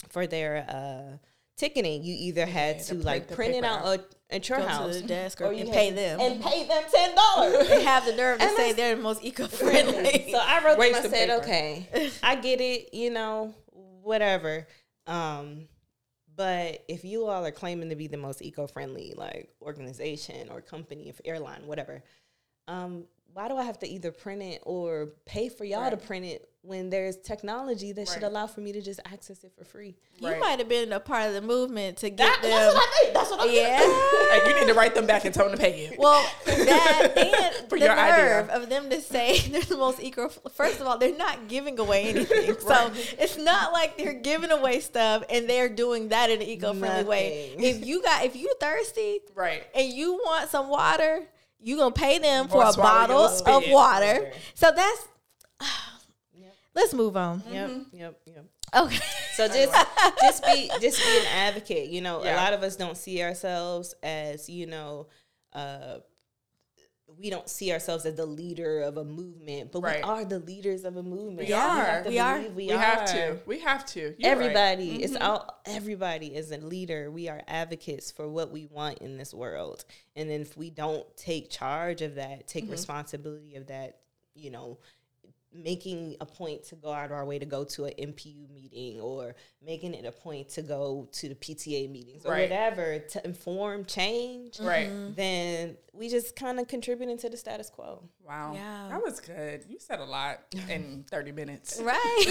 for their uh, ticketing. You either had Yeah, to like print- it out uh, at your Go house the desk or- or you and pay them. and pay them ten dollars. [laughs] They have the nerve to say they're the most [laughs] eco-friendly. So I wrote them. Waste I of said, paper. okay, I get it. You know, whatever. Um, but if you all are claiming to be the most eco-friendly like organization or company, if airline, whatever, um, why do I have to either print it or pay for y'all to print it when there's technology that should allow for me to just access it for free? you Right. might have been a part of the movement to get That, them. that's what I think. That's what I'm yeah. And you need to write them back and tell them to pay you. Well, that [laughs] and For the your idea. nerve of them to say [laughs] they're the most eco. First of all, they're not giving away anything, [laughs] so it's not like they're giving away stuff and they're doing that in an eco-friendly way. If you got, if you thirsty Right. and you want some water, you gonna pay them for a bottle of water. Water. So that's. [sighs] Let's move on. Yep, yep, yep. Okay. So [laughs] just just be just be an advocate. You know, a lot of us don't see ourselves as you know, uh, we don't see ourselves as the leader of a movement, but Right. we are the leaders of a movement. We are. have to We are. believe We, have to. We have to. You're right. Mm-hmm. everybody it's all everybody is a leader we are advocates for what we want in this world and then if we don't take charge of that take Mm-hmm. responsibility of that you know making a point to go out of our way to go to an NPU meeting or making it a point to go to the PTA meetings or Right. whatever to inform change Right. Mm-hmm. then we just kind of contributing to the status quo Wow. Yeah. That was good. You said a lot in 30 minutes. [laughs] Right.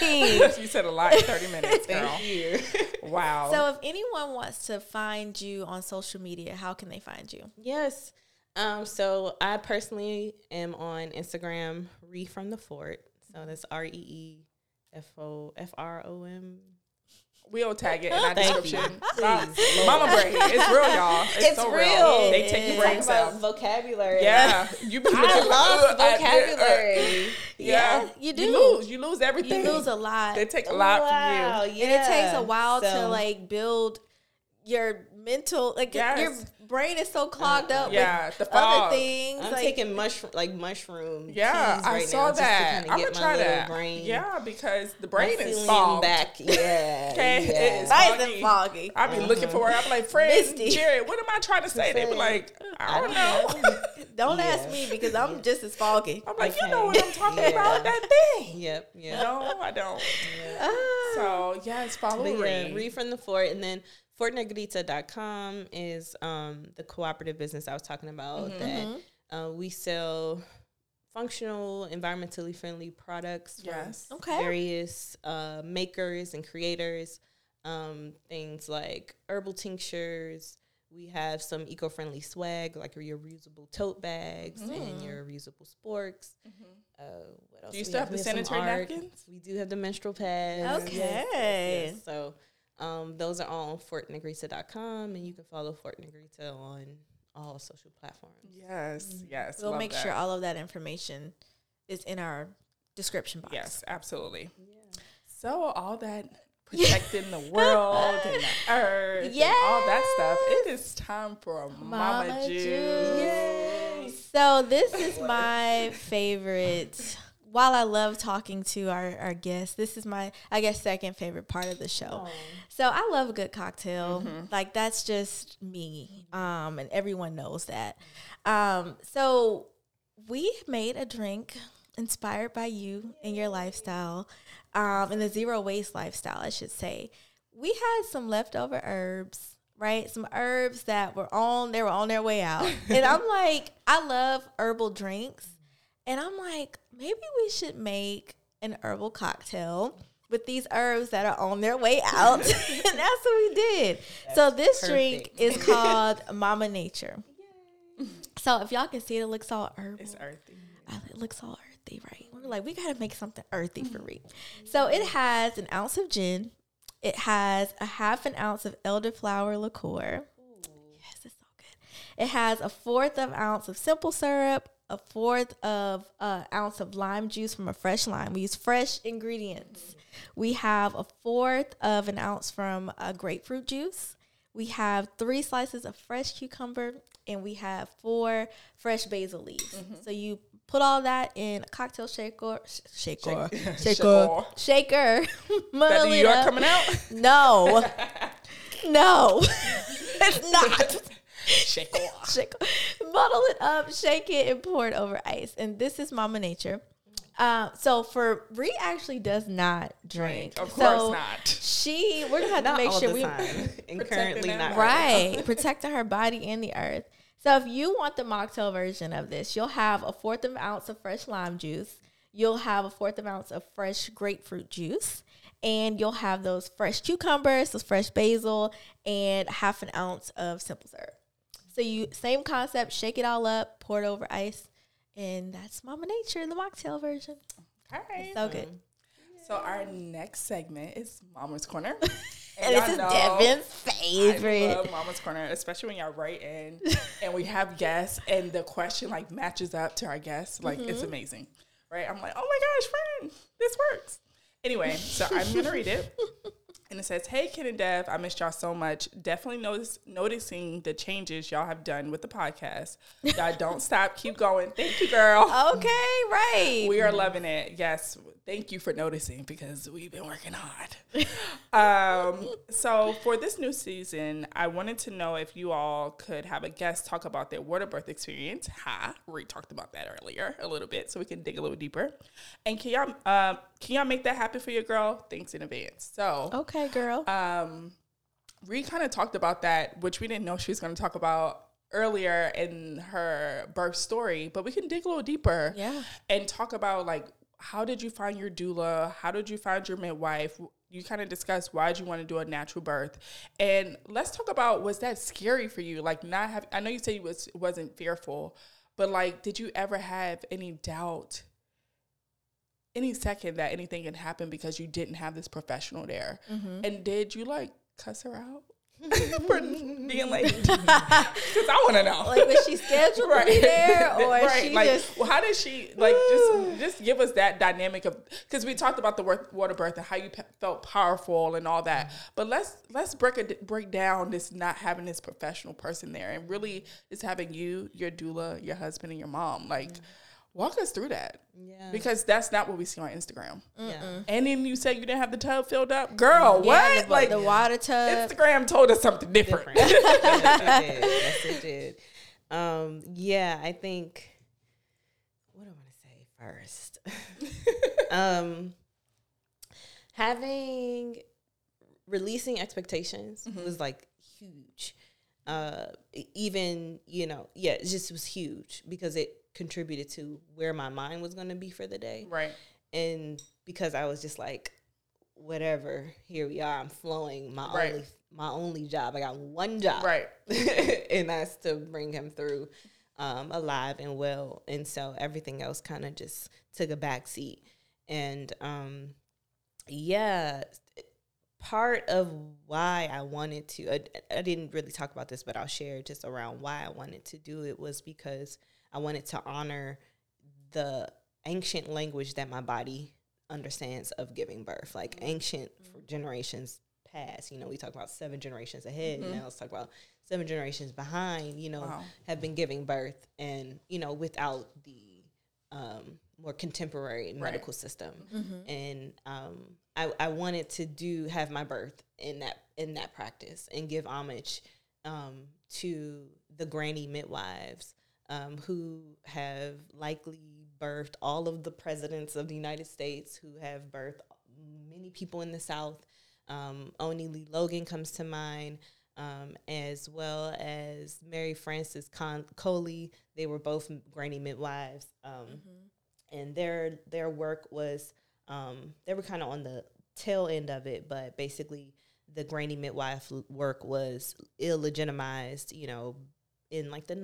[laughs] you said a lot in 30 minutes, girl. thank you Wow. so if anyone wants to find you on social media, how can they find you? Yes. Um, so I personally am on Instagram, Ree from the Fort. So that's R E E F O F R O M. we'll tag it in our [laughs] Thank description. Please. Mama brain. It's real, y'all. It's, It's so real. They take your It brains about out. vocabulary. Yeah. [laughs] You be I looking love uh, uh, vocabulary. Yeah. you do. You lose. You lose everything. You lose a lot. They take a lot Wow, from you. and it takes a while to like build your mental like Yes. your brain is so clogged up Yeah, with the other fog. things I'm like taking mushroom like mushroom. Yeah, teas I saw now that. To I'm gonna try that. brain. Yeah, because the my brain is ceiling fogged. back. [laughs] Yeah. Okay, it yeah. is nice foggy. and foggy I be looking for it. I'm like, friend, Misty. Jared, what am I trying to say? They be like, I don't know. [laughs] don't Yeah. ask me because i'm just as foggy I'm like, you know what I'm talking Yeah. about? That thing. Yep. Yeah. No, I don't. Ah. So yes, follow But yeah, Ree from the fort. And then fortnegrita.com is um, the cooperative business I was talking about that uh, we sell functional, environmentally friendly products from Okay. various uh, makers and creators. Um, things like herbal tinctures. We have some eco-friendly swag, like your reusable tote bags and your reusable sporks. Uh, what else Do you still have the sanitary napkins? We do have the menstrual pads. Okay. So um, those are all on fortnegrita.com, and you can follow Fort Negrita on all social platforms. Yes, yes. we'll make that. sure all of that information is in our description box Yes, absolutely. So all that [laughs] protecting the world and the [laughs] earth and all that stuff. It is time for Mama, Mama Juice. Juice. So this is my favorite. While I love talking to our, our guests, this is my I guess second favorite part of the show. So I love a good cocktail. Like that's just me. Um, and everyone knows that. Um, so we made a drink inspired by you and your lifestyle, um, and the zero waste lifestyle, I should say. We had some leftover herbs right? Some herbs that were on they were on their way out. [laughs] and I'm like, I love herbal drinks. And I'm like, maybe we should make an herbal cocktail with these herbs that are on their way out. [laughs] [laughs] and that's what we did. so this drink is [laughs] called Mama Nature. So if y'all can see it, it looks all herbal. It's earthy. It looks all earthy, right? We're like, we gotta make something earthy for Ree. So it has an ounce of gin. It has a half an ounce of elderflower liqueur. Yes, it's so good. It has a fourth of ounce of simple syrup, a fourth of uh, ounce of lime juice from a fresh lime. We use fresh ingredients. We have a fourth of an ounce from a grapefruit juice. We have three slices of fresh cucumber, and we have four fresh basil leaves. So you put all that in a cocktail shaker, sh- [laughs] shaker, shaker, shaker. [laughs] That New York coming out? No, [laughs] no, it's not. Shake it [laughs] off. Shake, muddle it up, shake it, and pour it over ice. And this is Mama Nature. Uh, so for Ree actually does not drink. Of So course not. She we're gonna have to make sure we time, [laughs] and currently not right [laughs] protecting her body and the earth. So if you want the mocktail version of this, you'll have a fourth of an ounce of fresh lime juice. You'll have a fourth of an ounce of fresh grapefruit juice. And you'll have those fresh cucumbers, those fresh basil, and half an ounce of simple syrup. So you same concept, shake it all up, pour it over ice, and that's Mama Nature in the mocktail version. All right. So good. So our next segment is Mama's Corner. [laughs] And this y'all is Devin's I favorite. love Mama's Corner, especially when y'all write in [laughs] and we have guests and the question like matches up to our guests. Like it's Mm-hmm. amazing. Right? I'm like, oh my gosh, friend, this works. Anyway, so I'm gonna read it. [laughs] And it says, Hey Ken and Dev, I missed y'all so much. Definitely notice noticing the changes y'all have done with the podcast. Y'all don't stop, keep going. Thank you, girl. [laughs] Okay, right. We are loving it. Yes. Thank you for noticing because we've been working hard. [laughs] um, so, for this new season, I wanted to know if you all could have a guest talk about their water birth experience. Ha, we talked about that earlier a little bit, so we can dig a little deeper. And can y'all, um, can y'all make that happen for your girl? Thanks in advance. So, okay, girl. um, Ree kind of talked about that, which we didn't know she was going to talk about earlier in her birth story, but we can dig a little deeper Yeah. and talk about like how did you find your doula? How did you find your midwife? You kind of discussed why did you want to do a natural birth, and let's talk about was that scary for you? Like not have I know you said you was wasn't fearful, but like did you ever have any doubt? Any second that anything can happen because you didn't have this professional there, mm-hmm. and did you like cuss her out [laughs] for being late? [laughs] Because I want to know. like was she scheduled to be there [laughs] or she like, just well, how did she like just just give us that dynamic of because we talked about the water birth and how you pe- felt powerful and all that. But let's let's break it break down this not having this professional person there and really just having you your doula your husband and your mom. Like walk us through that Yeah. because that's not what we see on instagram Yeah. and then you said you didn't have the tub filled up girl what the, like the water tub instagram told us something different, Different. yes, it did. [laughs] Yes, it did. Um, yeah, I think. What do I want to say first? [laughs] um, having releasing expectations was like huge. Uh, even you know, yeah, it just was huge because it contributed to where my mind was going to be for the day right and because I was just like, whatever, here we are. I'm flowing. My Right. only my only job. I got one job, right [laughs] and that's to bring him through um, alive and well. And so everything else kind of just took a back seat. And um, yeah, part of why I wanted to, I, I didn't really talk about this, but I'll share just around why I wanted to do it was because I wanted to honor the ancient language that my body understands of giving birth, like ancient for generations past. You know, we talk about seven generations ahead. Now let's talk about seven generations behind. You know, Wow. have been giving birth, and you know, without the um, more contemporary medical system. And um, I, I wanted to do have my birth in that in that practice and give homage um, to the granny midwives um, who have likely birthed all of the presidents of the United States, who have birthed many people in the South. Um, Onnie Lee Logan comes to mind. um, as well as Mary Frances Con- Coley. They were both granny midwives, um, and their their work was um, they were kind of on the tail end of it, but basically the granny midwife work was illegitimized, you know, in like the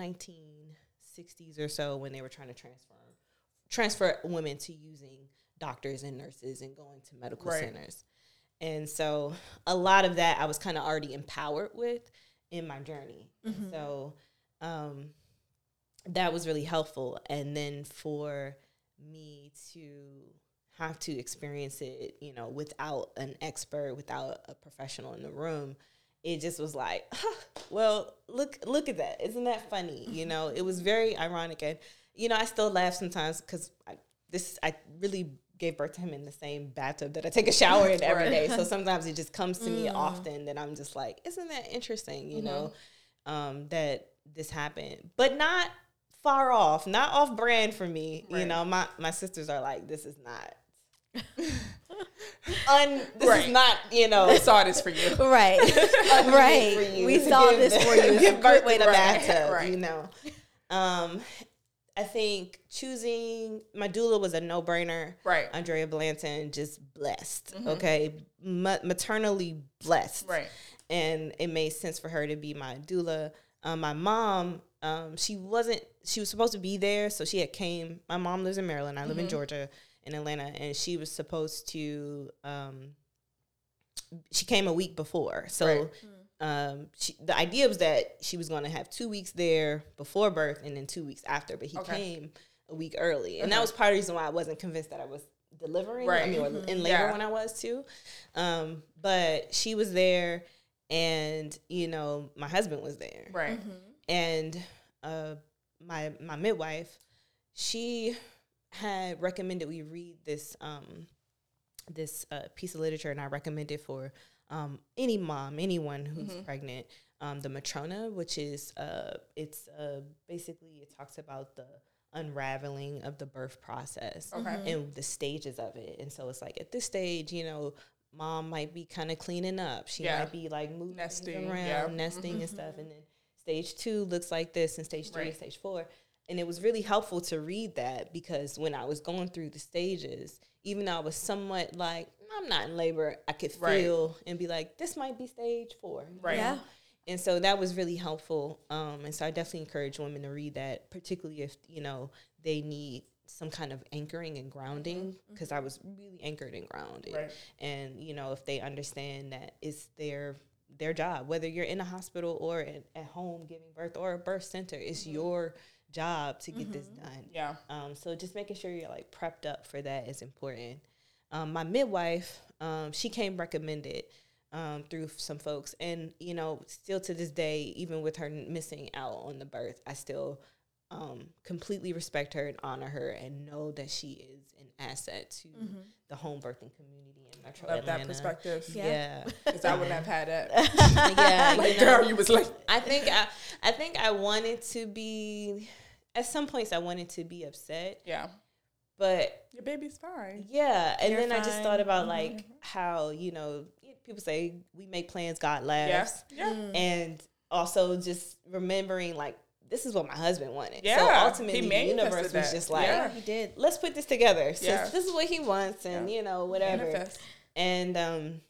1960s or so when they were trying to transfer transfer women to using doctors and nurses and going to medical Right. centers. And so a lot of that I was kind of already empowered with in my journey. And so um, that was really helpful. And then for me to have to experience it, you know, without an expert, without a professional in the room, it just was like, well, look, look at that. Isn't that funny? You mm-hmm. know, it was very ironic, and you know, I still laugh sometimes because this I really gave birth to him in the same bathtub that I take a shower in every day. So [laughs] sometimes it just comes to me mm. often that I'm just like, isn't that interesting? You know, mm-hmm. um, that this happened, but not far off, not off brand for me. You know, my my sisters are like, this is not. [laughs] Un, this Right. is not, you know, I saw this for you. [laughs] Right. [laughs] right. for you We saw give this for you. It's a Give birth way in to a bathtub, Right. you know. Um, I think choosing my doula was a no brainer. Right. Andrea Blanton just blessed. Mm-hmm. Okay, Ma- maternally blessed. Right. And it made sense for her to be my doula. Um, my mom, um, she wasn't. She was supposed to be there, so she had came. My mom lives in Maryland. I live Mm-hmm. in Georgia, in Atlanta, and she was supposed to. Um, she came a week before, so Right. um, she, the idea was that she was going to have two weeks there before birth and then two weeks after, but he Okay. came a week early, and that was part of the reason why I wasn't convinced that I was delivering, I mean, Mm-hmm. in [laughs] labor Yeah. when I was too. Um, but she was there, and you know, my husband was there, Right. and uh, my my midwife, she had recommended we read this um, this uh, piece of literature, and I recommend it for um, any mom, anyone who's pregnant, um, the Matrona, which is uh, it's uh, basically it talks about the unraveling of the birth process Okay. and the stages of it. And so it's like at this stage, you know, mom might be kind of cleaning up. She Yeah. might be like moving Nesting, around, yeah. Mm-hmm. nesting and stuff. And then stage two looks like this, and stage three, Right. stage four. And it was really helpful to read that because when I was going through the stages, even though I was somewhat like, I'm not in labor, I could Right. feel and be like, this might be stage four. Right. Yeah. And so that was really helpful. Um, and so I definitely encourage women to read that, particularly if, you know, they need some kind of anchoring and grounding, because I was really anchored and grounded. Right. And, you know, if they understand that it's their their job, whether you're in a hospital or at, at home giving birth or a birth center, it's your job to get this done. Yeah. Um, so just making sure you're like prepped up for that is important. Um, my midwife, um, she came recommended um, through some folks, and you know, still to this day, even with her missing out on the birth, I still um, completely respect her and honor her, and know that she is an asset to the home birthing community in Metro Love Atlanta. that perspective. Yeah. Yeah, Because I wouldn't have had that. [laughs] yeah. [laughs] like, you know. girl, you was like, I think I, I think I wanted to be. At some points, I wanted to be upset, yeah, but your baby's fine. Yeah, and You're then I just thought about like how you know people say we make plans, God laughs, Yes. Yeah. and also just remembering like this is what my husband wanted. Yeah, so ultimately, the universe was that. just like, Yeah. He did. let's put this together. Since Yeah. this is what he wants, and Yeah. you know whatever, Manifest. and um,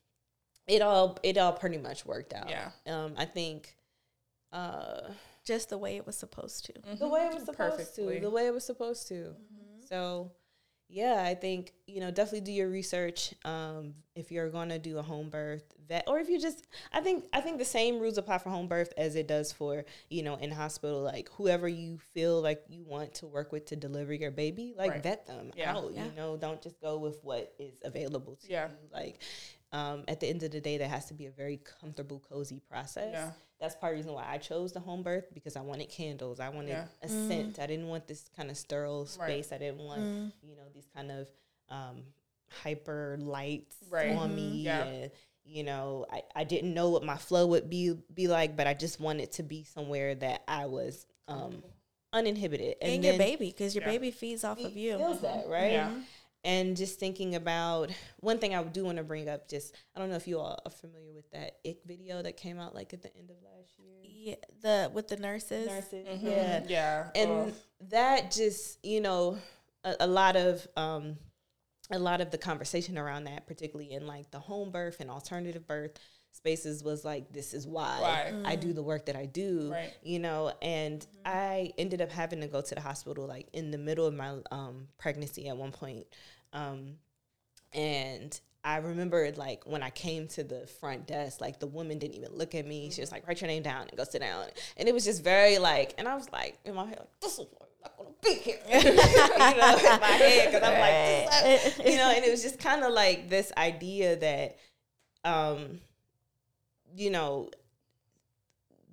it all it all pretty much worked out. Yeah. um, I think. Uh, Just the way it was supposed to. the way it was supposed Perfectly. to. The way it was supposed to. So, yeah, I think you know definitely do your research. Um, if you're gonna do a home birth, vet, or if you just, I think I think the same rules apply for home birth as it does for you know in hospital. Like whoever you feel like you want to work with to deliver your baby, like Right. vet them Yeah. out. Yeah. You know, don't just go with what is available to Yeah. you. Like. Um, at the end of the day, there has to be a very comfortable, cozy process Yeah. that's part of the reason why I chose the home birth because I wanted candles. I wanted Yeah. a scent. I didn't want this kind of sterile Right. space. I didn't want, you know, these kind of um, hyper lights Right. on me. Yeah. And, you know, I, I didn't know what my flow would be be like, but I just wanted to be somewhere that I was um, uninhibited. And, And, your baby, because your Yeah. baby feeds off he of you. feels that, right? Yeah. and just thinking about one thing I do want to bring up. Just I don't know if you all are familiar with that ick video that came out like at the end of last year. Yeah, the with the nurses. Nurses, Mhm. yeah, Yeah. and Ugh. that just you know a, a lot of um a lot of the conversation around that particularly in like the home birth and alternative birth spaces was like this is why Why. i do the work that i do Right. you know and i ended up having to go to the hospital like in the middle of my um pregnancy at one point um and I remember like when I came to the front desk, like the woman didn't even look at me. She was like, write your name down and go sit down. And it was just very like, and I was like, in my head, like, this is why I'm not gonna be here. [laughs] you know, in my head, because I'm like, this is- you know, and it was just kind of like this idea that, um, you know,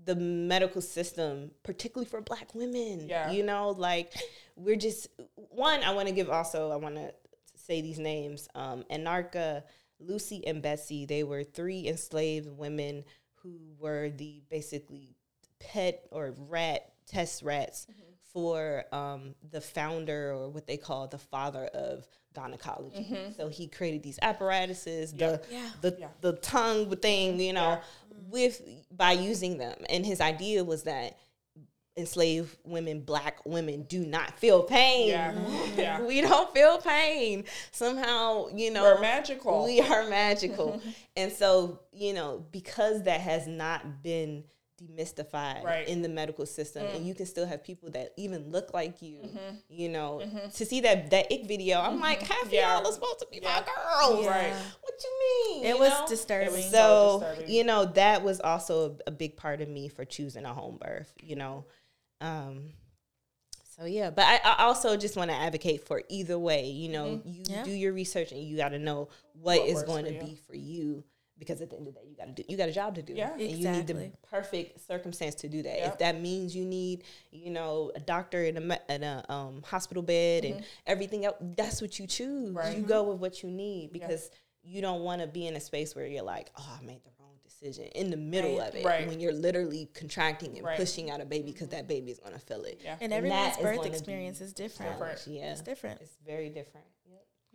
the medical system, particularly for black women, Yeah. you know, like we're just one. I want to give also. I want to say these names. Um, Anarcha, Lucy, and Bessie, They were three enslaved women who were the basically pet or rat test rats for um, the founder or what they call the father of gynecology. Mm-hmm. So he created these apparatuses, the Yeah. the Yeah. the tongue thing, you know, with by using them. And his idea was that enslaved women, black women, do not feel pain. Yeah. [laughs] Yeah. we don't feel pain. Somehow, you know, We're magical. we are magical. [laughs] and so, you know, because that has not been demystified Right. in the medical system and you can still have people that even look like you, Mm-hmm. you know, to see that that ick video, I'm like, half of Yeah. y'all are supposed to be Yeah. my girls. Right. What you mean? It you was know? disturbing. so So, disturbing. you know, that was also a, a big part of me for choosing a home birth, you know. Um, so yeah, but I, I also just want to advocate for either way. You know, you Yeah. do your research and you got to know what What is going to be for you. Because at the end of the day, you got to do. You got a job to do. Yeah. and you need the Exactly. perfect circumstance to do that. Yep. If that means you need, you know, a doctor in a in a um, hospital bed and everything else, that's what you choose. Mm-hmm. Right. You go with what you need because you don't want to be in a space where you're like, oh, I made the wrong decision in the middle Right. of it Right. when you're literally contracting and Right. pushing out a baby because that baby is gonna feel it. Yeah. and everyone's is birth experience is different. Different. Yeah, It's different. It's very different.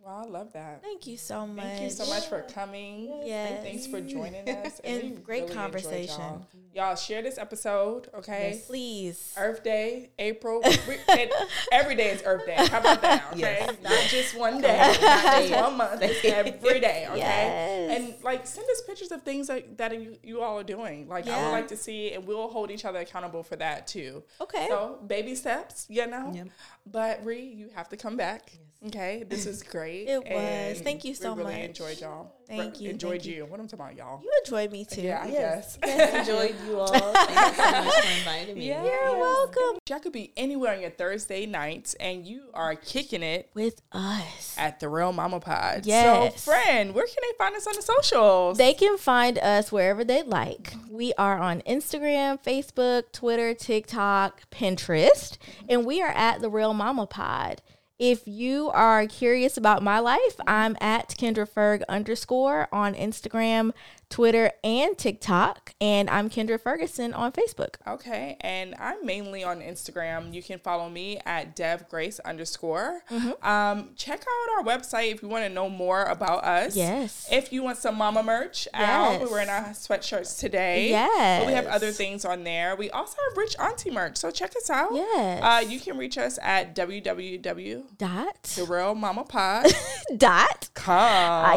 Yep. Wow, I love that. Thank you so much. Thank you so much for coming. Yes. Thanks for joining us. [laughs] And we great enjoyed conversation. Y'all. Y'all share this episode, okay? Please. Earth Day, April. [laughs] Every day is Earth Day. How about that? [laughs] Okay, Yes. not just one day, not just one month. Every day. Okay, Yes. and like send us pictures of things that, that you, you all are doing. Like I would like to see, and we'll hold each other accountable for that too. Okay. So baby steps, you know. Yep. But Ree, you have to come back. Okay, this is great. It was. and Thank you so we really much. enjoyed y'all. Thank you, Enjoyed thank you. you. What I'm talking about, y'all. You enjoyed me too. Yeah, I Yes. guess. [laughs] Enjoyed you all. [laughs] Thank you so much for inviting me. Yeah. You're welcome. Y'all could be anywhere on your Thursday nights, and you are kicking it With us. at the Real Mama Pod. Yes. So, friend, where can they find us on the socials? They can find us wherever they like. We are on Instagram, Facebook, Twitter, TikTok, Pinterest, and we are at the Real Mama Pod. If you are curious about my life, I'm at Kendra Ferg underscore on Instagram, Twitter, and TikTok, and I'm Kendra Ferguson on Facebook. Okay, and I'm mainly on Instagram. You can follow me at devgrace underscore. Mm-hmm. Um, check out our website if you want to know more about us. Yes. If you want some mama merch out, Yes. we're wearing our sweatshirts today. But we have other things on there. We also have Rich Auntie merch, so check us out. Yes. Uh, you can reach us at www. Dot. The Real Mama Pod. [laughs] Dot. Com.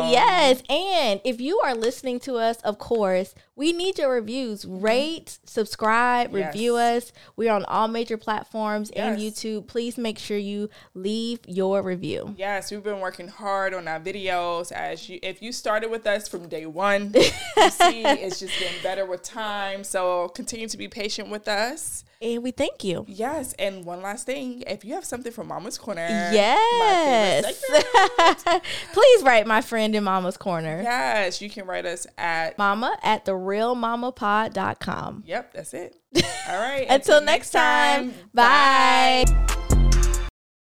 Uh, yes. And if you are listening to us, of course, we need your reviews. Mm-hmm. Rate, subscribe, Yes. review us. We're on all major platforms and YouTube. Please make sure you leave your review. Yes, we've been working hard on our videos. As you, if you started with us from day one, [laughs] you see it's just getting better with time. So continue to be patient with us. And we thank you. Yes, and one last thing: if you have something from Mama's Corner, Yes. segment, [laughs] Please write my friend in Mama's Corner. yes, you can write us at. Mama at therealmamapod.com. Yep, that's it. [laughs] All right. Until next time, bye.